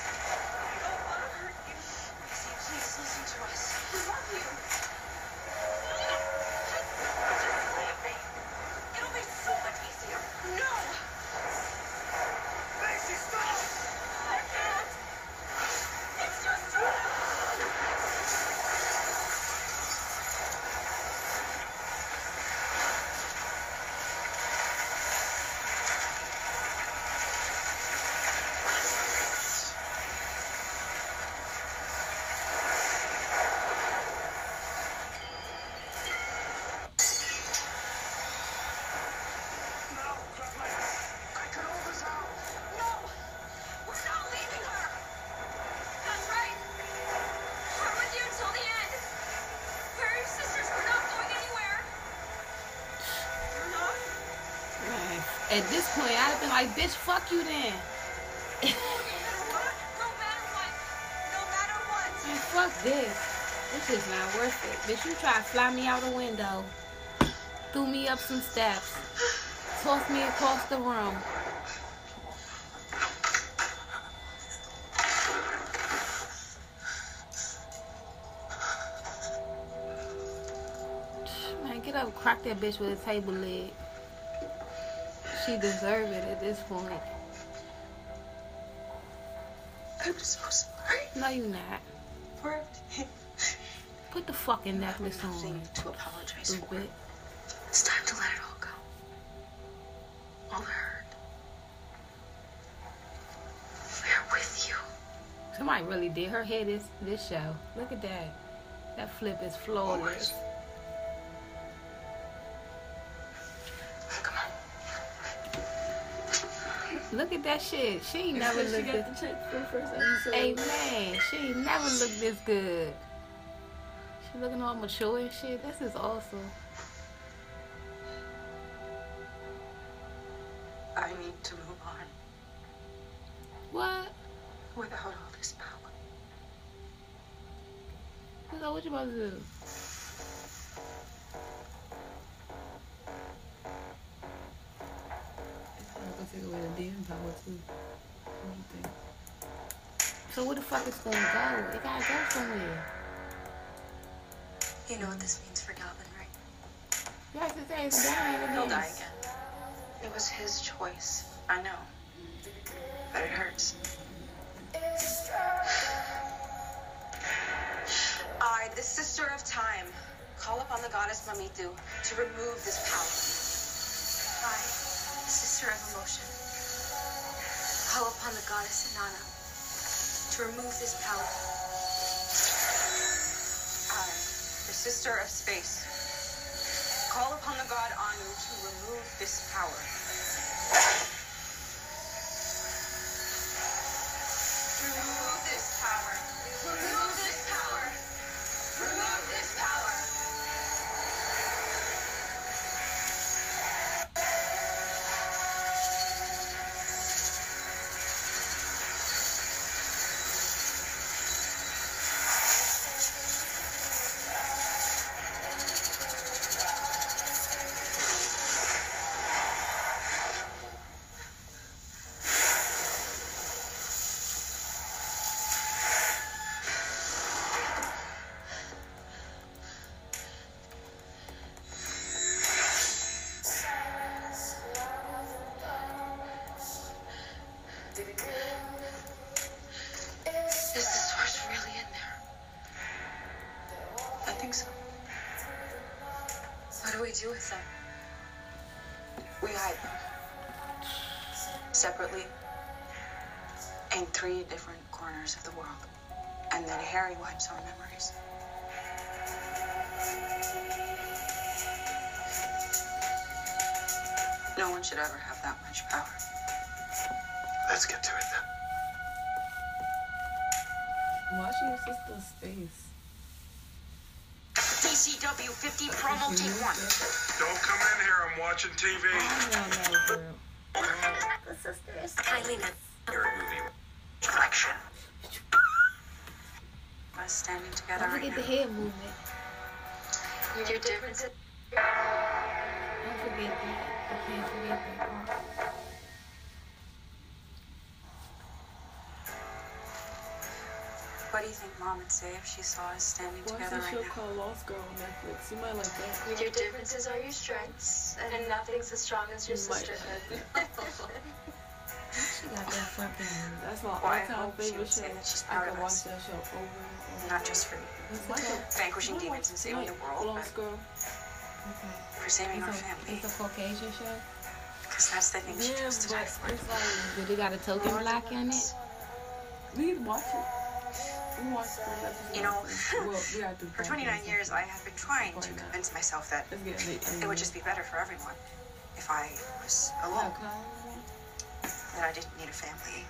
[SPEAKER 1] At this point, I'd have been like, bitch, fuck you then.
[SPEAKER 6] No. No.
[SPEAKER 1] Man, fuck this. This is not worth it. Bitch, you try to fly me out a window. Threw me up some steps. toss me across the room. Man, get up, crack that bitch with a table leg. She deserve it at this point.
[SPEAKER 7] I'm so sorry.
[SPEAKER 1] No, you're not.
[SPEAKER 7] For everything.
[SPEAKER 1] Put the fucking necklace on.
[SPEAKER 7] to apologize for. It's time to let it all go. All the hurt. We're with you.
[SPEAKER 1] Somebody really did her head this this show. Look at that. That flip is flawless. Look at that shit. She ain't never
[SPEAKER 2] she
[SPEAKER 1] looked
[SPEAKER 2] got
[SPEAKER 1] this.
[SPEAKER 2] the check for the first episode.
[SPEAKER 1] Hey she ain't never looked this good. She looking all mature and shit. This is awesome.
[SPEAKER 7] I need to move on
[SPEAKER 1] What?
[SPEAKER 7] without all this power.
[SPEAKER 1] So what you about to do? So where the fuck is gonna go? It gotta go somewhere.
[SPEAKER 7] You know what this means for Galvin, right?
[SPEAKER 1] Yes, it's dying
[SPEAKER 7] He'll die
[SPEAKER 1] again.
[SPEAKER 7] again. It was his choice. I know. But it hurts. I, the sister of time, call upon the goddess Mamitu to remove this power. I, the sister of emotion, call upon the goddess Inanna to remove this power. I, the sister of space, call upon the god Anu to remove this power. Corners of the world. And then Harry wipes our memories. No one should ever have that much power.
[SPEAKER 24] Let's get to it then.
[SPEAKER 2] Watching your sister's face.
[SPEAKER 7] DCW 50 promo take one.
[SPEAKER 13] Don't come in here. I'm watching TV.
[SPEAKER 2] No, no, girl.
[SPEAKER 7] The sisters. Kindliness.
[SPEAKER 13] Your movie.
[SPEAKER 7] Direction. Us standing together
[SPEAKER 1] Don't
[SPEAKER 7] right
[SPEAKER 1] forget the
[SPEAKER 7] now.
[SPEAKER 1] head movement.
[SPEAKER 7] Your differences.
[SPEAKER 1] Don't forget that. You can't forget that part.
[SPEAKER 7] What do you think Mom would say if she saw us standing
[SPEAKER 2] Watch
[SPEAKER 7] together
[SPEAKER 2] that
[SPEAKER 7] right
[SPEAKER 2] show
[SPEAKER 7] now?
[SPEAKER 2] called Lost Girl on Netflix. You might like that.
[SPEAKER 25] Your differences are your strengths, and nothing's as strong as your
[SPEAKER 2] You
[SPEAKER 25] sisterhood.
[SPEAKER 1] She got that fucking.
[SPEAKER 2] That's my all-time
[SPEAKER 7] she
[SPEAKER 2] favorite show. I can watch that show over and over.
[SPEAKER 7] Not just for
[SPEAKER 2] it called?
[SPEAKER 7] vanquishing demons and saving the world, but
[SPEAKER 2] Lost Girl.
[SPEAKER 1] Okay.
[SPEAKER 7] for saving our
[SPEAKER 1] a,
[SPEAKER 7] family.
[SPEAKER 1] it's a Caucasian show.
[SPEAKER 7] Because that's the thing she
[SPEAKER 2] Yeah,
[SPEAKER 7] chose to die for.
[SPEAKER 2] it's like
[SPEAKER 1] Did it got a token black in it?
[SPEAKER 2] we watch it. We the episode.
[SPEAKER 7] You know,
[SPEAKER 2] well, we
[SPEAKER 7] For 29 years, I have been trying to convince myself that
[SPEAKER 2] it.
[SPEAKER 7] it would just be better for everyone if I was alone, that I didn't need a family.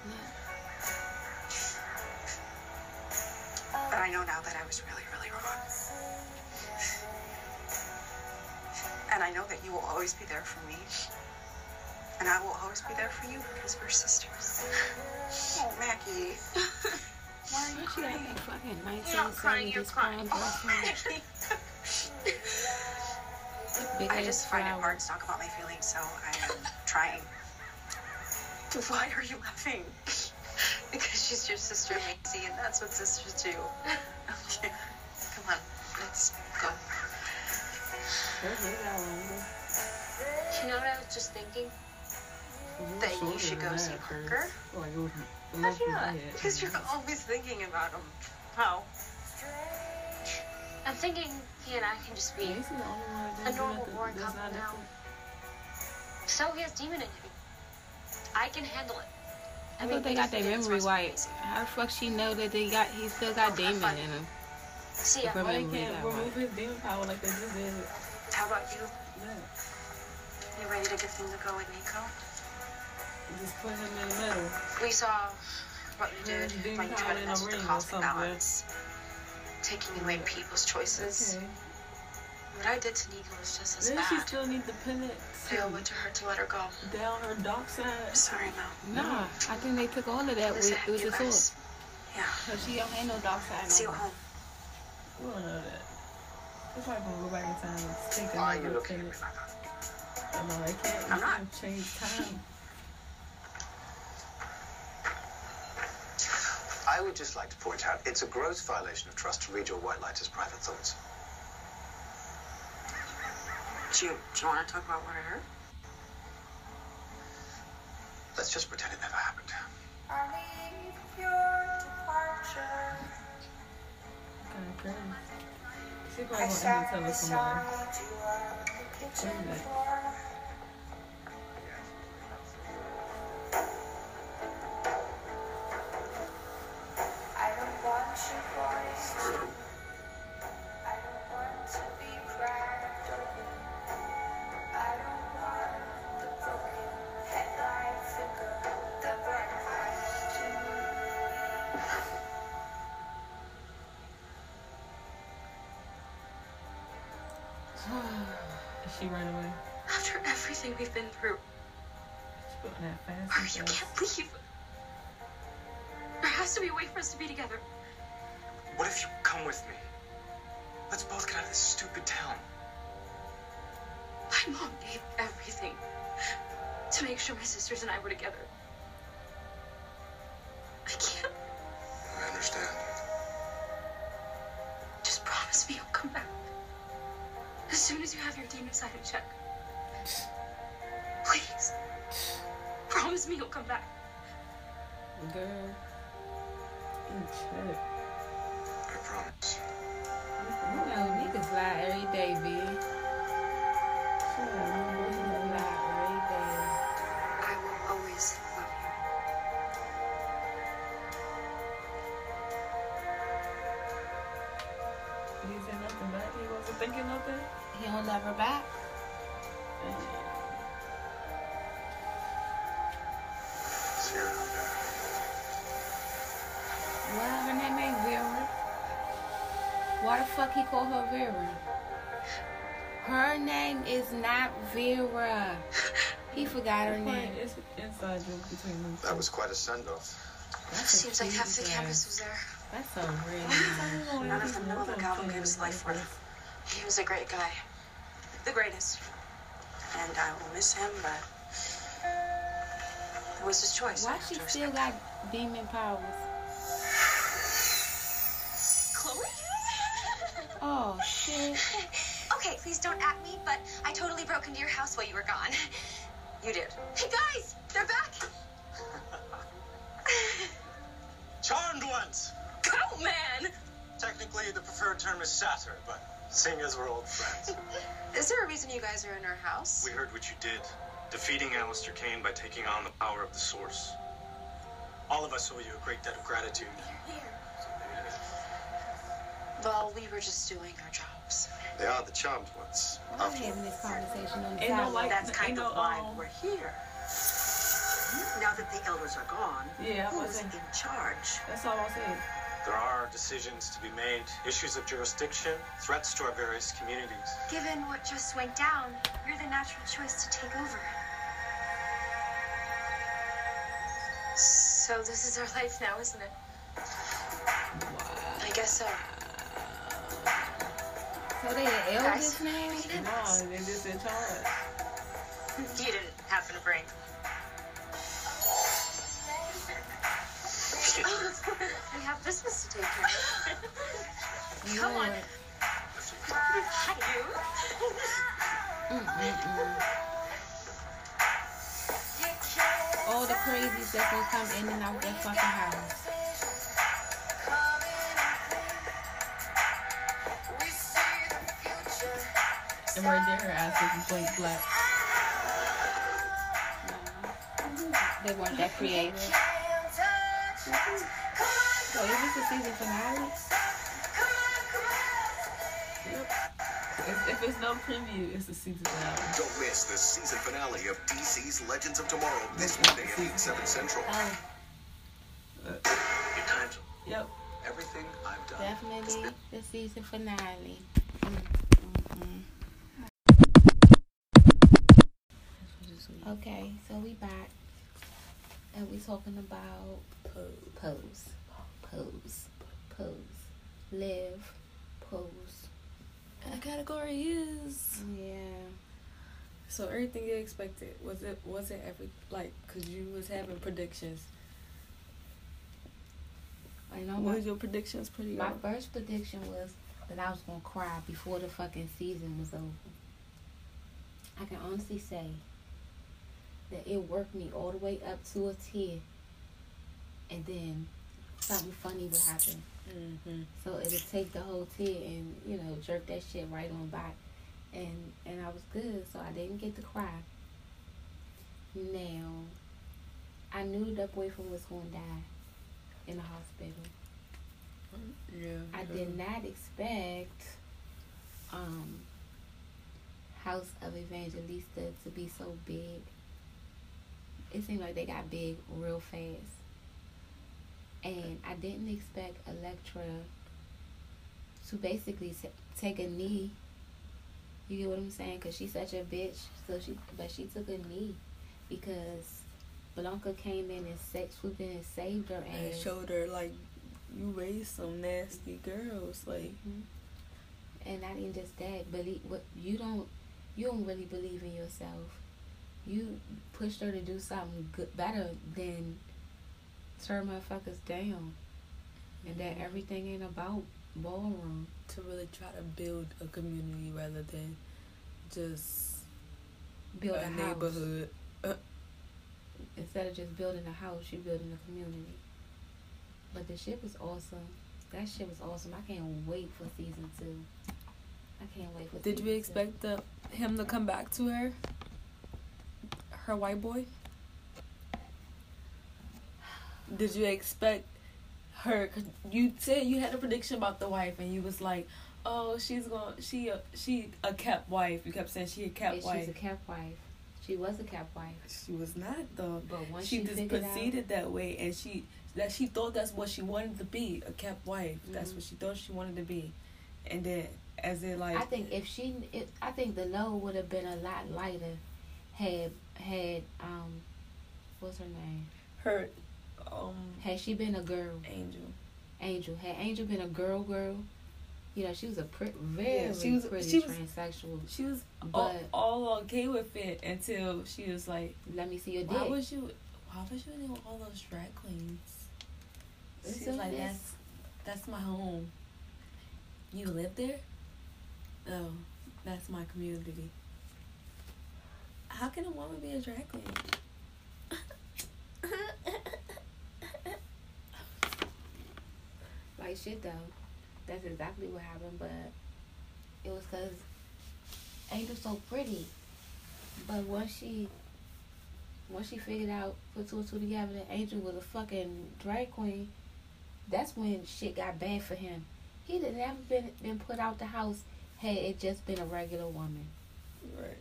[SPEAKER 7] But I know now that I was really, really wrong. And I know that you will always be there for me. And I will always be there for you because we're sisters. Oh, Maggie. Why are you crying?
[SPEAKER 1] that fucking
[SPEAKER 7] You're not crying, you're crying.
[SPEAKER 1] on.
[SPEAKER 7] I just find it hard to talk about my feelings, so I am trying. Why are you laughing?
[SPEAKER 26] Because she's your sister, Macy, and that's what sisters do.
[SPEAKER 7] Okay. Come on, let's go.
[SPEAKER 6] You know what I was just thinking?
[SPEAKER 7] That you should go see Parker? How'd you not? Because you're always thinking about him. How?
[SPEAKER 6] I'm thinking he and I can just be a normal, boring couple now. So he has demon in him. I can handle it.
[SPEAKER 1] I thought they got their memory wiped. How the fuck she know that they got he still got demon in him?
[SPEAKER 6] See
[SPEAKER 1] If her
[SPEAKER 2] Why they
[SPEAKER 1] memory
[SPEAKER 2] can't remove his demon power like they just did?
[SPEAKER 7] How about you? Yeah. You ready to give things a go with Nico?
[SPEAKER 2] Just put him in the middle.
[SPEAKER 7] We saw what you did
[SPEAKER 2] Put his
[SPEAKER 7] when you
[SPEAKER 2] demon
[SPEAKER 7] tried to
[SPEAKER 2] in
[SPEAKER 7] mess with the
[SPEAKER 2] ring
[SPEAKER 7] cosmic balance. Taking away people's choices.
[SPEAKER 2] Okay.
[SPEAKER 7] What I did to Nico was just as
[SPEAKER 2] Then she
[SPEAKER 7] bad.
[SPEAKER 2] still need the pennant.
[SPEAKER 7] I owe it to her to let her go.
[SPEAKER 2] Down her dark side.
[SPEAKER 7] I'm sorry, Mel.
[SPEAKER 1] Nah, I think they took all of that with,
[SPEAKER 7] Listen,
[SPEAKER 1] with
[SPEAKER 7] you
[SPEAKER 1] the
[SPEAKER 7] guys.
[SPEAKER 1] sword.
[SPEAKER 7] Yeah.
[SPEAKER 1] Cause she don't have no dark side.
[SPEAKER 7] See you
[SPEAKER 1] no
[SPEAKER 7] at
[SPEAKER 1] more.
[SPEAKER 7] home.
[SPEAKER 2] We don't know that. They're probably gonna go back in time and take
[SPEAKER 10] Why are you
[SPEAKER 2] another
[SPEAKER 10] looking at me
[SPEAKER 2] pennant.
[SPEAKER 10] like that?
[SPEAKER 2] I know, they can't,
[SPEAKER 7] I'm not.
[SPEAKER 2] can't change time.
[SPEAKER 10] I would just like to point out it's a gross violation of trust to read your white lighter's private thoughts.
[SPEAKER 7] Do you, do you want to talk about what I heard?
[SPEAKER 10] Let's just pretend it never happened.
[SPEAKER 2] Kinda crazy. She probably gonna end up telling somebody. Wait a minute. She
[SPEAKER 7] we've been through,
[SPEAKER 2] She put on that
[SPEAKER 7] Mary,
[SPEAKER 2] fancy
[SPEAKER 7] you can't leave. There has to be a way for us to be together.
[SPEAKER 10] What if you come with me? Let's both get out of this stupid town.
[SPEAKER 7] My mom gave everything to make sure my sisters and I were together. I can't.
[SPEAKER 10] I understand.
[SPEAKER 7] Just promise me you'll come back. As soon as you have your demon side in check. Please. Promise me you'll come back.
[SPEAKER 2] Girl. Eat shit.
[SPEAKER 10] I promise.
[SPEAKER 1] You know, niggas lie every day, B.
[SPEAKER 2] Shit, I'm
[SPEAKER 1] Niggas lie every day.
[SPEAKER 7] I will always love you.
[SPEAKER 2] He said nothing back. He wasn't thinking nothing.
[SPEAKER 1] He don't love her back.
[SPEAKER 10] Sierra,
[SPEAKER 1] Well, her name ain't Vera. Why the fuck he call her Vera? Her name is not Vera. He forgot her name.
[SPEAKER 2] It's inside joke between them.
[SPEAKER 10] that was quite a send-off.
[SPEAKER 1] That's
[SPEAKER 7] Seems like half the
[SPEAKER 1] teaser.
[SPEAKER 7] campus was there.
[SPEAKER 1] That's a really
[SPEAKER 7] None of them know that Galvin gave his life for them. He was a great guy. The greatest. And I will miss him, but it was his choice.
[SPEAKER 1] Why she still got demon powers?
[SPEAKER 7] Chloe?
[SPEAKER 1] Oh shit.
[SPEAKER 7] Okay, please don't at me, but I totally broke into your house while you were gone. You did. Hey guys, they're back.
[SPEAKER 10] Charmed ones!
[SPEAKER 7] Go, man!
[SPEAKER 10] Technically, the preferred term is satyr, but seeing as we're old friends.
[SPEAKER 7] Is there a reason you guys are in our house?
[SPEAKER 8] We heard what you did, defeating Alistair Kane by taking on the power of the Source. All of us owe you a great debt of gratitude.
[SPEAKER 7] Well, we were just doing our jobs.
[SPEAKER 10] They are the charmed ones.
[SPEAKER 1] I'm having this conversation on
[SPEAKER 2] Ain't no like,
[SPEAKER 27] That's kind of
[SPEAKER 2] no,
[SPEAKER 27] why
[SPEAKER 2] um,
[SPEAKER 27] we're here. Now that the elders are gone,
[SPEAKER 2] Yeah,
[SPEAKER 27] who's in charge?
[SPEAKER 2] That's all I said.
[SPEAKER 8] There are decisions to be made, issues of jurisdiction, threats to our various communities.
[SPEAKER 6] Given what just went down, you're the natural choice to take over.
[SPEAKER 7] So this is our life now, isn't it? I guess so.
[SPEAKER 2] So
[SPEAKER 1] So they the eldest now?
[SPEAKER 2] No, they just in charge.
[SPEAKER 7] You didn't happen to bring. We have business to take care of. Come on.
[SPEAKER 1] Mm-mm-mm. All the crazies that's gonna come in and out that fucking house.
[SPEAKER 2] And right there, her ass is point black.
[SPEAKER 1] They weren't that creative. So is this the season finale?
[SPEAKER 2] If, if it's no preview, it's the season finale.
[SPEAKER 13] Don't miss the season finale of DC's Legends of Tomorrow this Monday at 8, 7 Central.
[SPEAKER 1] Oh,
[SPEAKER 13] Good times.
[SPEAKER 2] Yep.
[SPEAKER 13] Everything I've done.
[SPEAKER 1] definitely the season finale. Mm-hmm. Okay, so we back and we talking about pose, pose, pose, pose, live, pose.
[SPEAKER 2] The category is
[SPEAKER 1] yeah.
[SPEAKER 2] So everything you expected was it was it every like because you was having predictions.
[SPEAKER 1] I know
[SPEAKER 2] What
[SPEAKER 1] my,
[SPEAKER 2] was your predictions? Pretty
[SPEAKER 1] my
[SPEAKER 2] good.
[SPEAKER 1] first prediction was that I was gonna cry before the fucking season was over. I can honestly say that it worked me all the way up to a tear, and then something funny would happen.
[SPEAKER 2] Mm-hmm.
[SPEAKER 1] So it'd take the whole tear and you know jerk that shit right on back, and and I was good. So I didn't get to cry. Now, I knew that boyfriend was going to die in the hospital.
[SPEAKER 2] Yeah.
[SPEAKER 1] I did not expect um House of Evangelista to be so big. It seemed like they got big real fast. And I didn't expect Electra to basically ta- take a knee. You get what I'm saying? Cause she's such a bitch. So she, but she took a knee because Blanca came in and sa- swooped in and saved her
[SPEAKER 2] And
[SPEAKER 1] ass.
[SPEAKER 2] showed her like you raised some nasty girls. Like mm-hmm.
[SPEAKER 1] and not even just that, believe what you don't you don't really believe in yourself. You pushed her to do something good better than turn motherfuckers down. And that everything ain't about ballroom.
[SPEAKER 2] to really try to build a community rather than just
[SPEAKER 1] Build
[SPEAKER 2] a,
[SPEAKER 1] a
[SPEAKER 2] neighborhood.
[SPEAKER 1] Instead of just building a house, you building a community. But the shit was awesome. That shit was awesome. I can't wait for season two. I can't wait for
[SPEAKER 2] Did you
[SPEAKER 1] two.
[SPEAKER 2] expect the him to come back to her? Her white boy? Did you expect her? You said you had a prediction about the wife, and you was like, "Oh, she's gonna she a, she a kept wife." You kept saying she a kept wife.
[SPEAKER 1] she's a cap wife. She was a cap wife.
[SPEAKER 2] She was not though.
[SPEAKER 1] But once
[SPEAKER 2] she
[SPEAKER 1] she,
[SPEAKER 2] just
[SPEAKER 1] figured out,
[SPEAKER 2] proceeded that way, and she that she thought that's what she wanted to be a kept wife. That's
[SPEAKER 1] Mhm.
[SPEAKER 2] what she thought she wanted to be, and then as it like
[SPEAKER 1] I think if she, if, I think the load would have been a lot lighter, had had um, what's her name?
[SPEAKER 2] her um
[SPEAKER 1] Had she been a girl,
[SPEAKER 2] angel.
[SPEAKER 1] Angel. Had Angel been a girl, girl, you know, she was a pre- very
[SPEAKER 2] Yeah, she was-
[SPEAKER 1] pretty
[SPEAKER 2] she was-
[SPEAKER 1] transsexual.
[SPEAKER 2] She was all, all okay with it until she was like,
[SPEAKER 1] let me see your
[SPEAKER 2] "Why
[SPEAKER 1] dick.
[SPEAKER 2] was you? Why was you in all those drag queens?"
[SPEAKER 1] It's
[SPEAKER 2] She's
[SPEAKER 1] a
[SPEAKER 2] like,
[SPEAKER 1] mess.
[SPEAKER 2] "That's that's my home. You live there? Oh, that's my community." How can a woman be a drag queen?
[SPEAKER 1] like shit though. That's exactly what happened, but it was cause Angel's so pretty. But once she, once she figured out put two and two together that Angel was a fucking drag queen, that's when shit got bad for him. He'd have never been been put out the house had it just been a regular woman,
[SPEAKER 2] Right.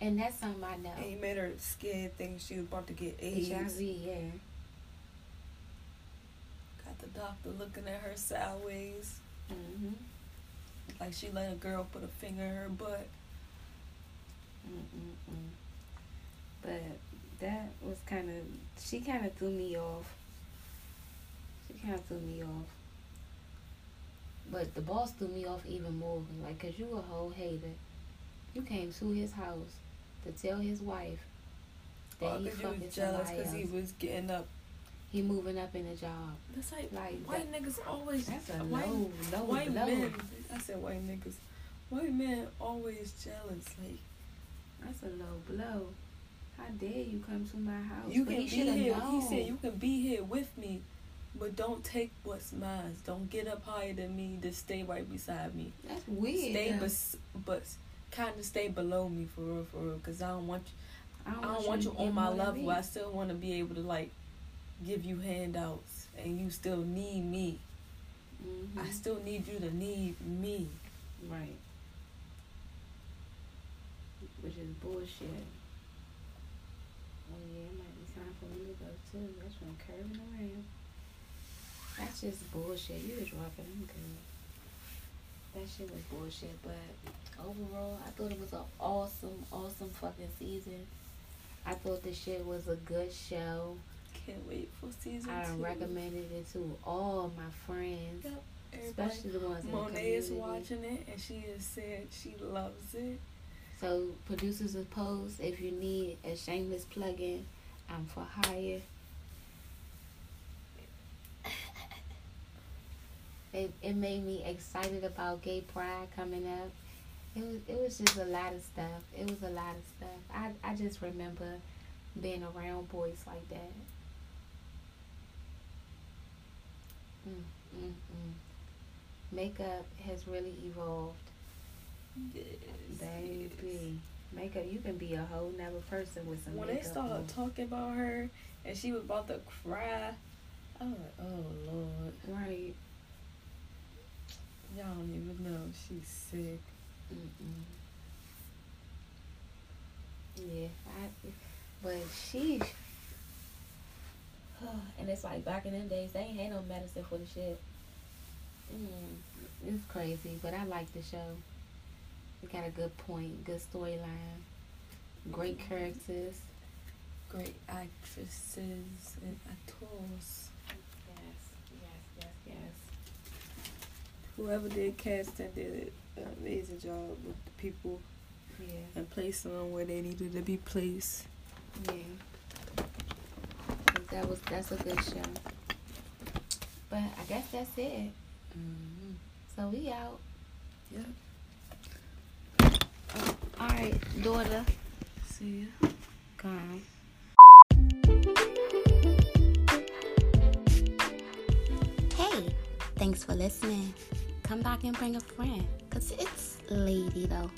[SPEAKER 1] and that's something I know.
[SPEAKER 2] And he made her scared, think she was about to get AIDS.
[SPEAKER 1] HIV, yeah.
[SPEAKER 2] The doctor looking at her sideways,
[SPEAKER 1] Mhm.
[SPEAKER 2] like she let a girl put a finger in her butt.
[SPEAKER 1] Mm-mm-mm. But that was kind of she kind of threw me off. She kind of threw me off. But the boss threw me off even more. Like, cause you a whole hater. You came to his house to tell his wife that
[SPEAKER 2] Oh,
[SPEAKER 1] he
[SPEAKER 2] 'cause you
[SPEAKER 1] fucking
[SPEAKER 2] was jealous because he was getting up.
[SPEAKER 1] He moving up in the job.
[SPEAKER 2] That's like,
[SPEAKER 1] Like
[SPEAKER 2] white
[SPEAKER 1] that-
[SPEAKER 2] niggas always.
[SPEAKER 1] That's a
[SPEAKER 2] white,
[SPEAKER 1] low, low
[SPEAKER 2] white
[SPEAKER 1] blow.
[SPEAKER 2] men. I said white niggas. White men always jealous. Like
[SPEAKER 1] That's a low blow. How dare you come to my house?
[SPEAKER 2] you
[SPEAKER 1] But
[SPEAKER 2] can
[SPEAKER 1] he
[SPEAKER 2] be here.
[SPEAKER 1] known.
[SPEAKER 2] He said you can be here with me, but don't take what's mine. Don't get up higher than me. Just stay right beside me.
[SPEAKER 1] That's weird.
[SPEAKER 2] Stay, bes- but kind of stay below me for real, for real. Cause I don't want you.
[SPEAKER 1] I
[SPEAKER 2] I
[SPEAKER 1] don't
[SPEAKER 2] don't,
[SPEAKER 1] want
[SPEAKER 2] want
[SPEAKER 1] you
[SPEAKER 2] you on my level. I still want to be able to like give you handouts, and you still need me.
[SPEAKER 1] Mhm.
[SPEAKER 2] I still need you to need me.
[SPEAKER 1] Right. Which is bullshit. Oh yeah, it might be time for me to go too. That's from curving around. That's just bullshit. You was rocking them good. That shit was bullshit, but overall, I thought it was an awesome, awesome fucking season. I thought the shit was a good show.
[SPEAKER 2] Can't wait for season
[SPEAKER 1] I
[SPEAKER 2] two.
[SPEAKER 1] recommended it to all my friends,
[SPEAKER 2] Yep, everybody-
[SPEAKER 1] especially the ones in the
[SPEAKER 2] Monet is watching it, and she has said she loves it.
[SPEAKER 1] So producers of Pose, if you need a shameless plug-in, I'm for hire. It, it made me excited about gay pride coming up. It was it was just a lot of stuff. It was a lot of stuff. I I just remember being around boys like that. Mm, mm, mm. Makeup has really evolved. Yes, Baby. Makeup, you can be a whole nother person with some
[SPEAKER 2] When they
[SPEAKER 1] makeup
[SPEAKER 2] started
[SPEAKER 1] on.
[SPEAKER 2] talking about her, and she was about to cry, I was like, "Oh Lord,
[SPEAKER 1] Right.
[SPEAKER 2] y'all don't even know she's sick."
[SPEAKER 1] Mm-mm. Yeah, I, but she, and it's like back in them days, they ain't had no medicine for the shit. Mm, it's crazy, but I like the show. It got a good point, good storyline, great characters.
[SPEAKER 2] Great actresses and actors.
[SPEAKER 1] Yes, yes, yes, yes.
[SPEAKER 2] Whoever did casting did an amazing job with the people
[SPEAKER 1] Yeah,
[SPEAKER 2] and placing them where they needed to be placed.
[SPEAKER 1] yeah. 'Cause That was that's a good show. But I guess that's it.
[SPEAKER 2] Mm-hmm.
[SPEAKER 1] So we out.
[SPEAKER 2] Yeah.
[SPEAKER 1] All right, daughter.
[SPEAKER 2] See ya.
[SPEAKER 1] Come. Hey, thanks for listening. Come back and bring a friend, cause it's lady though.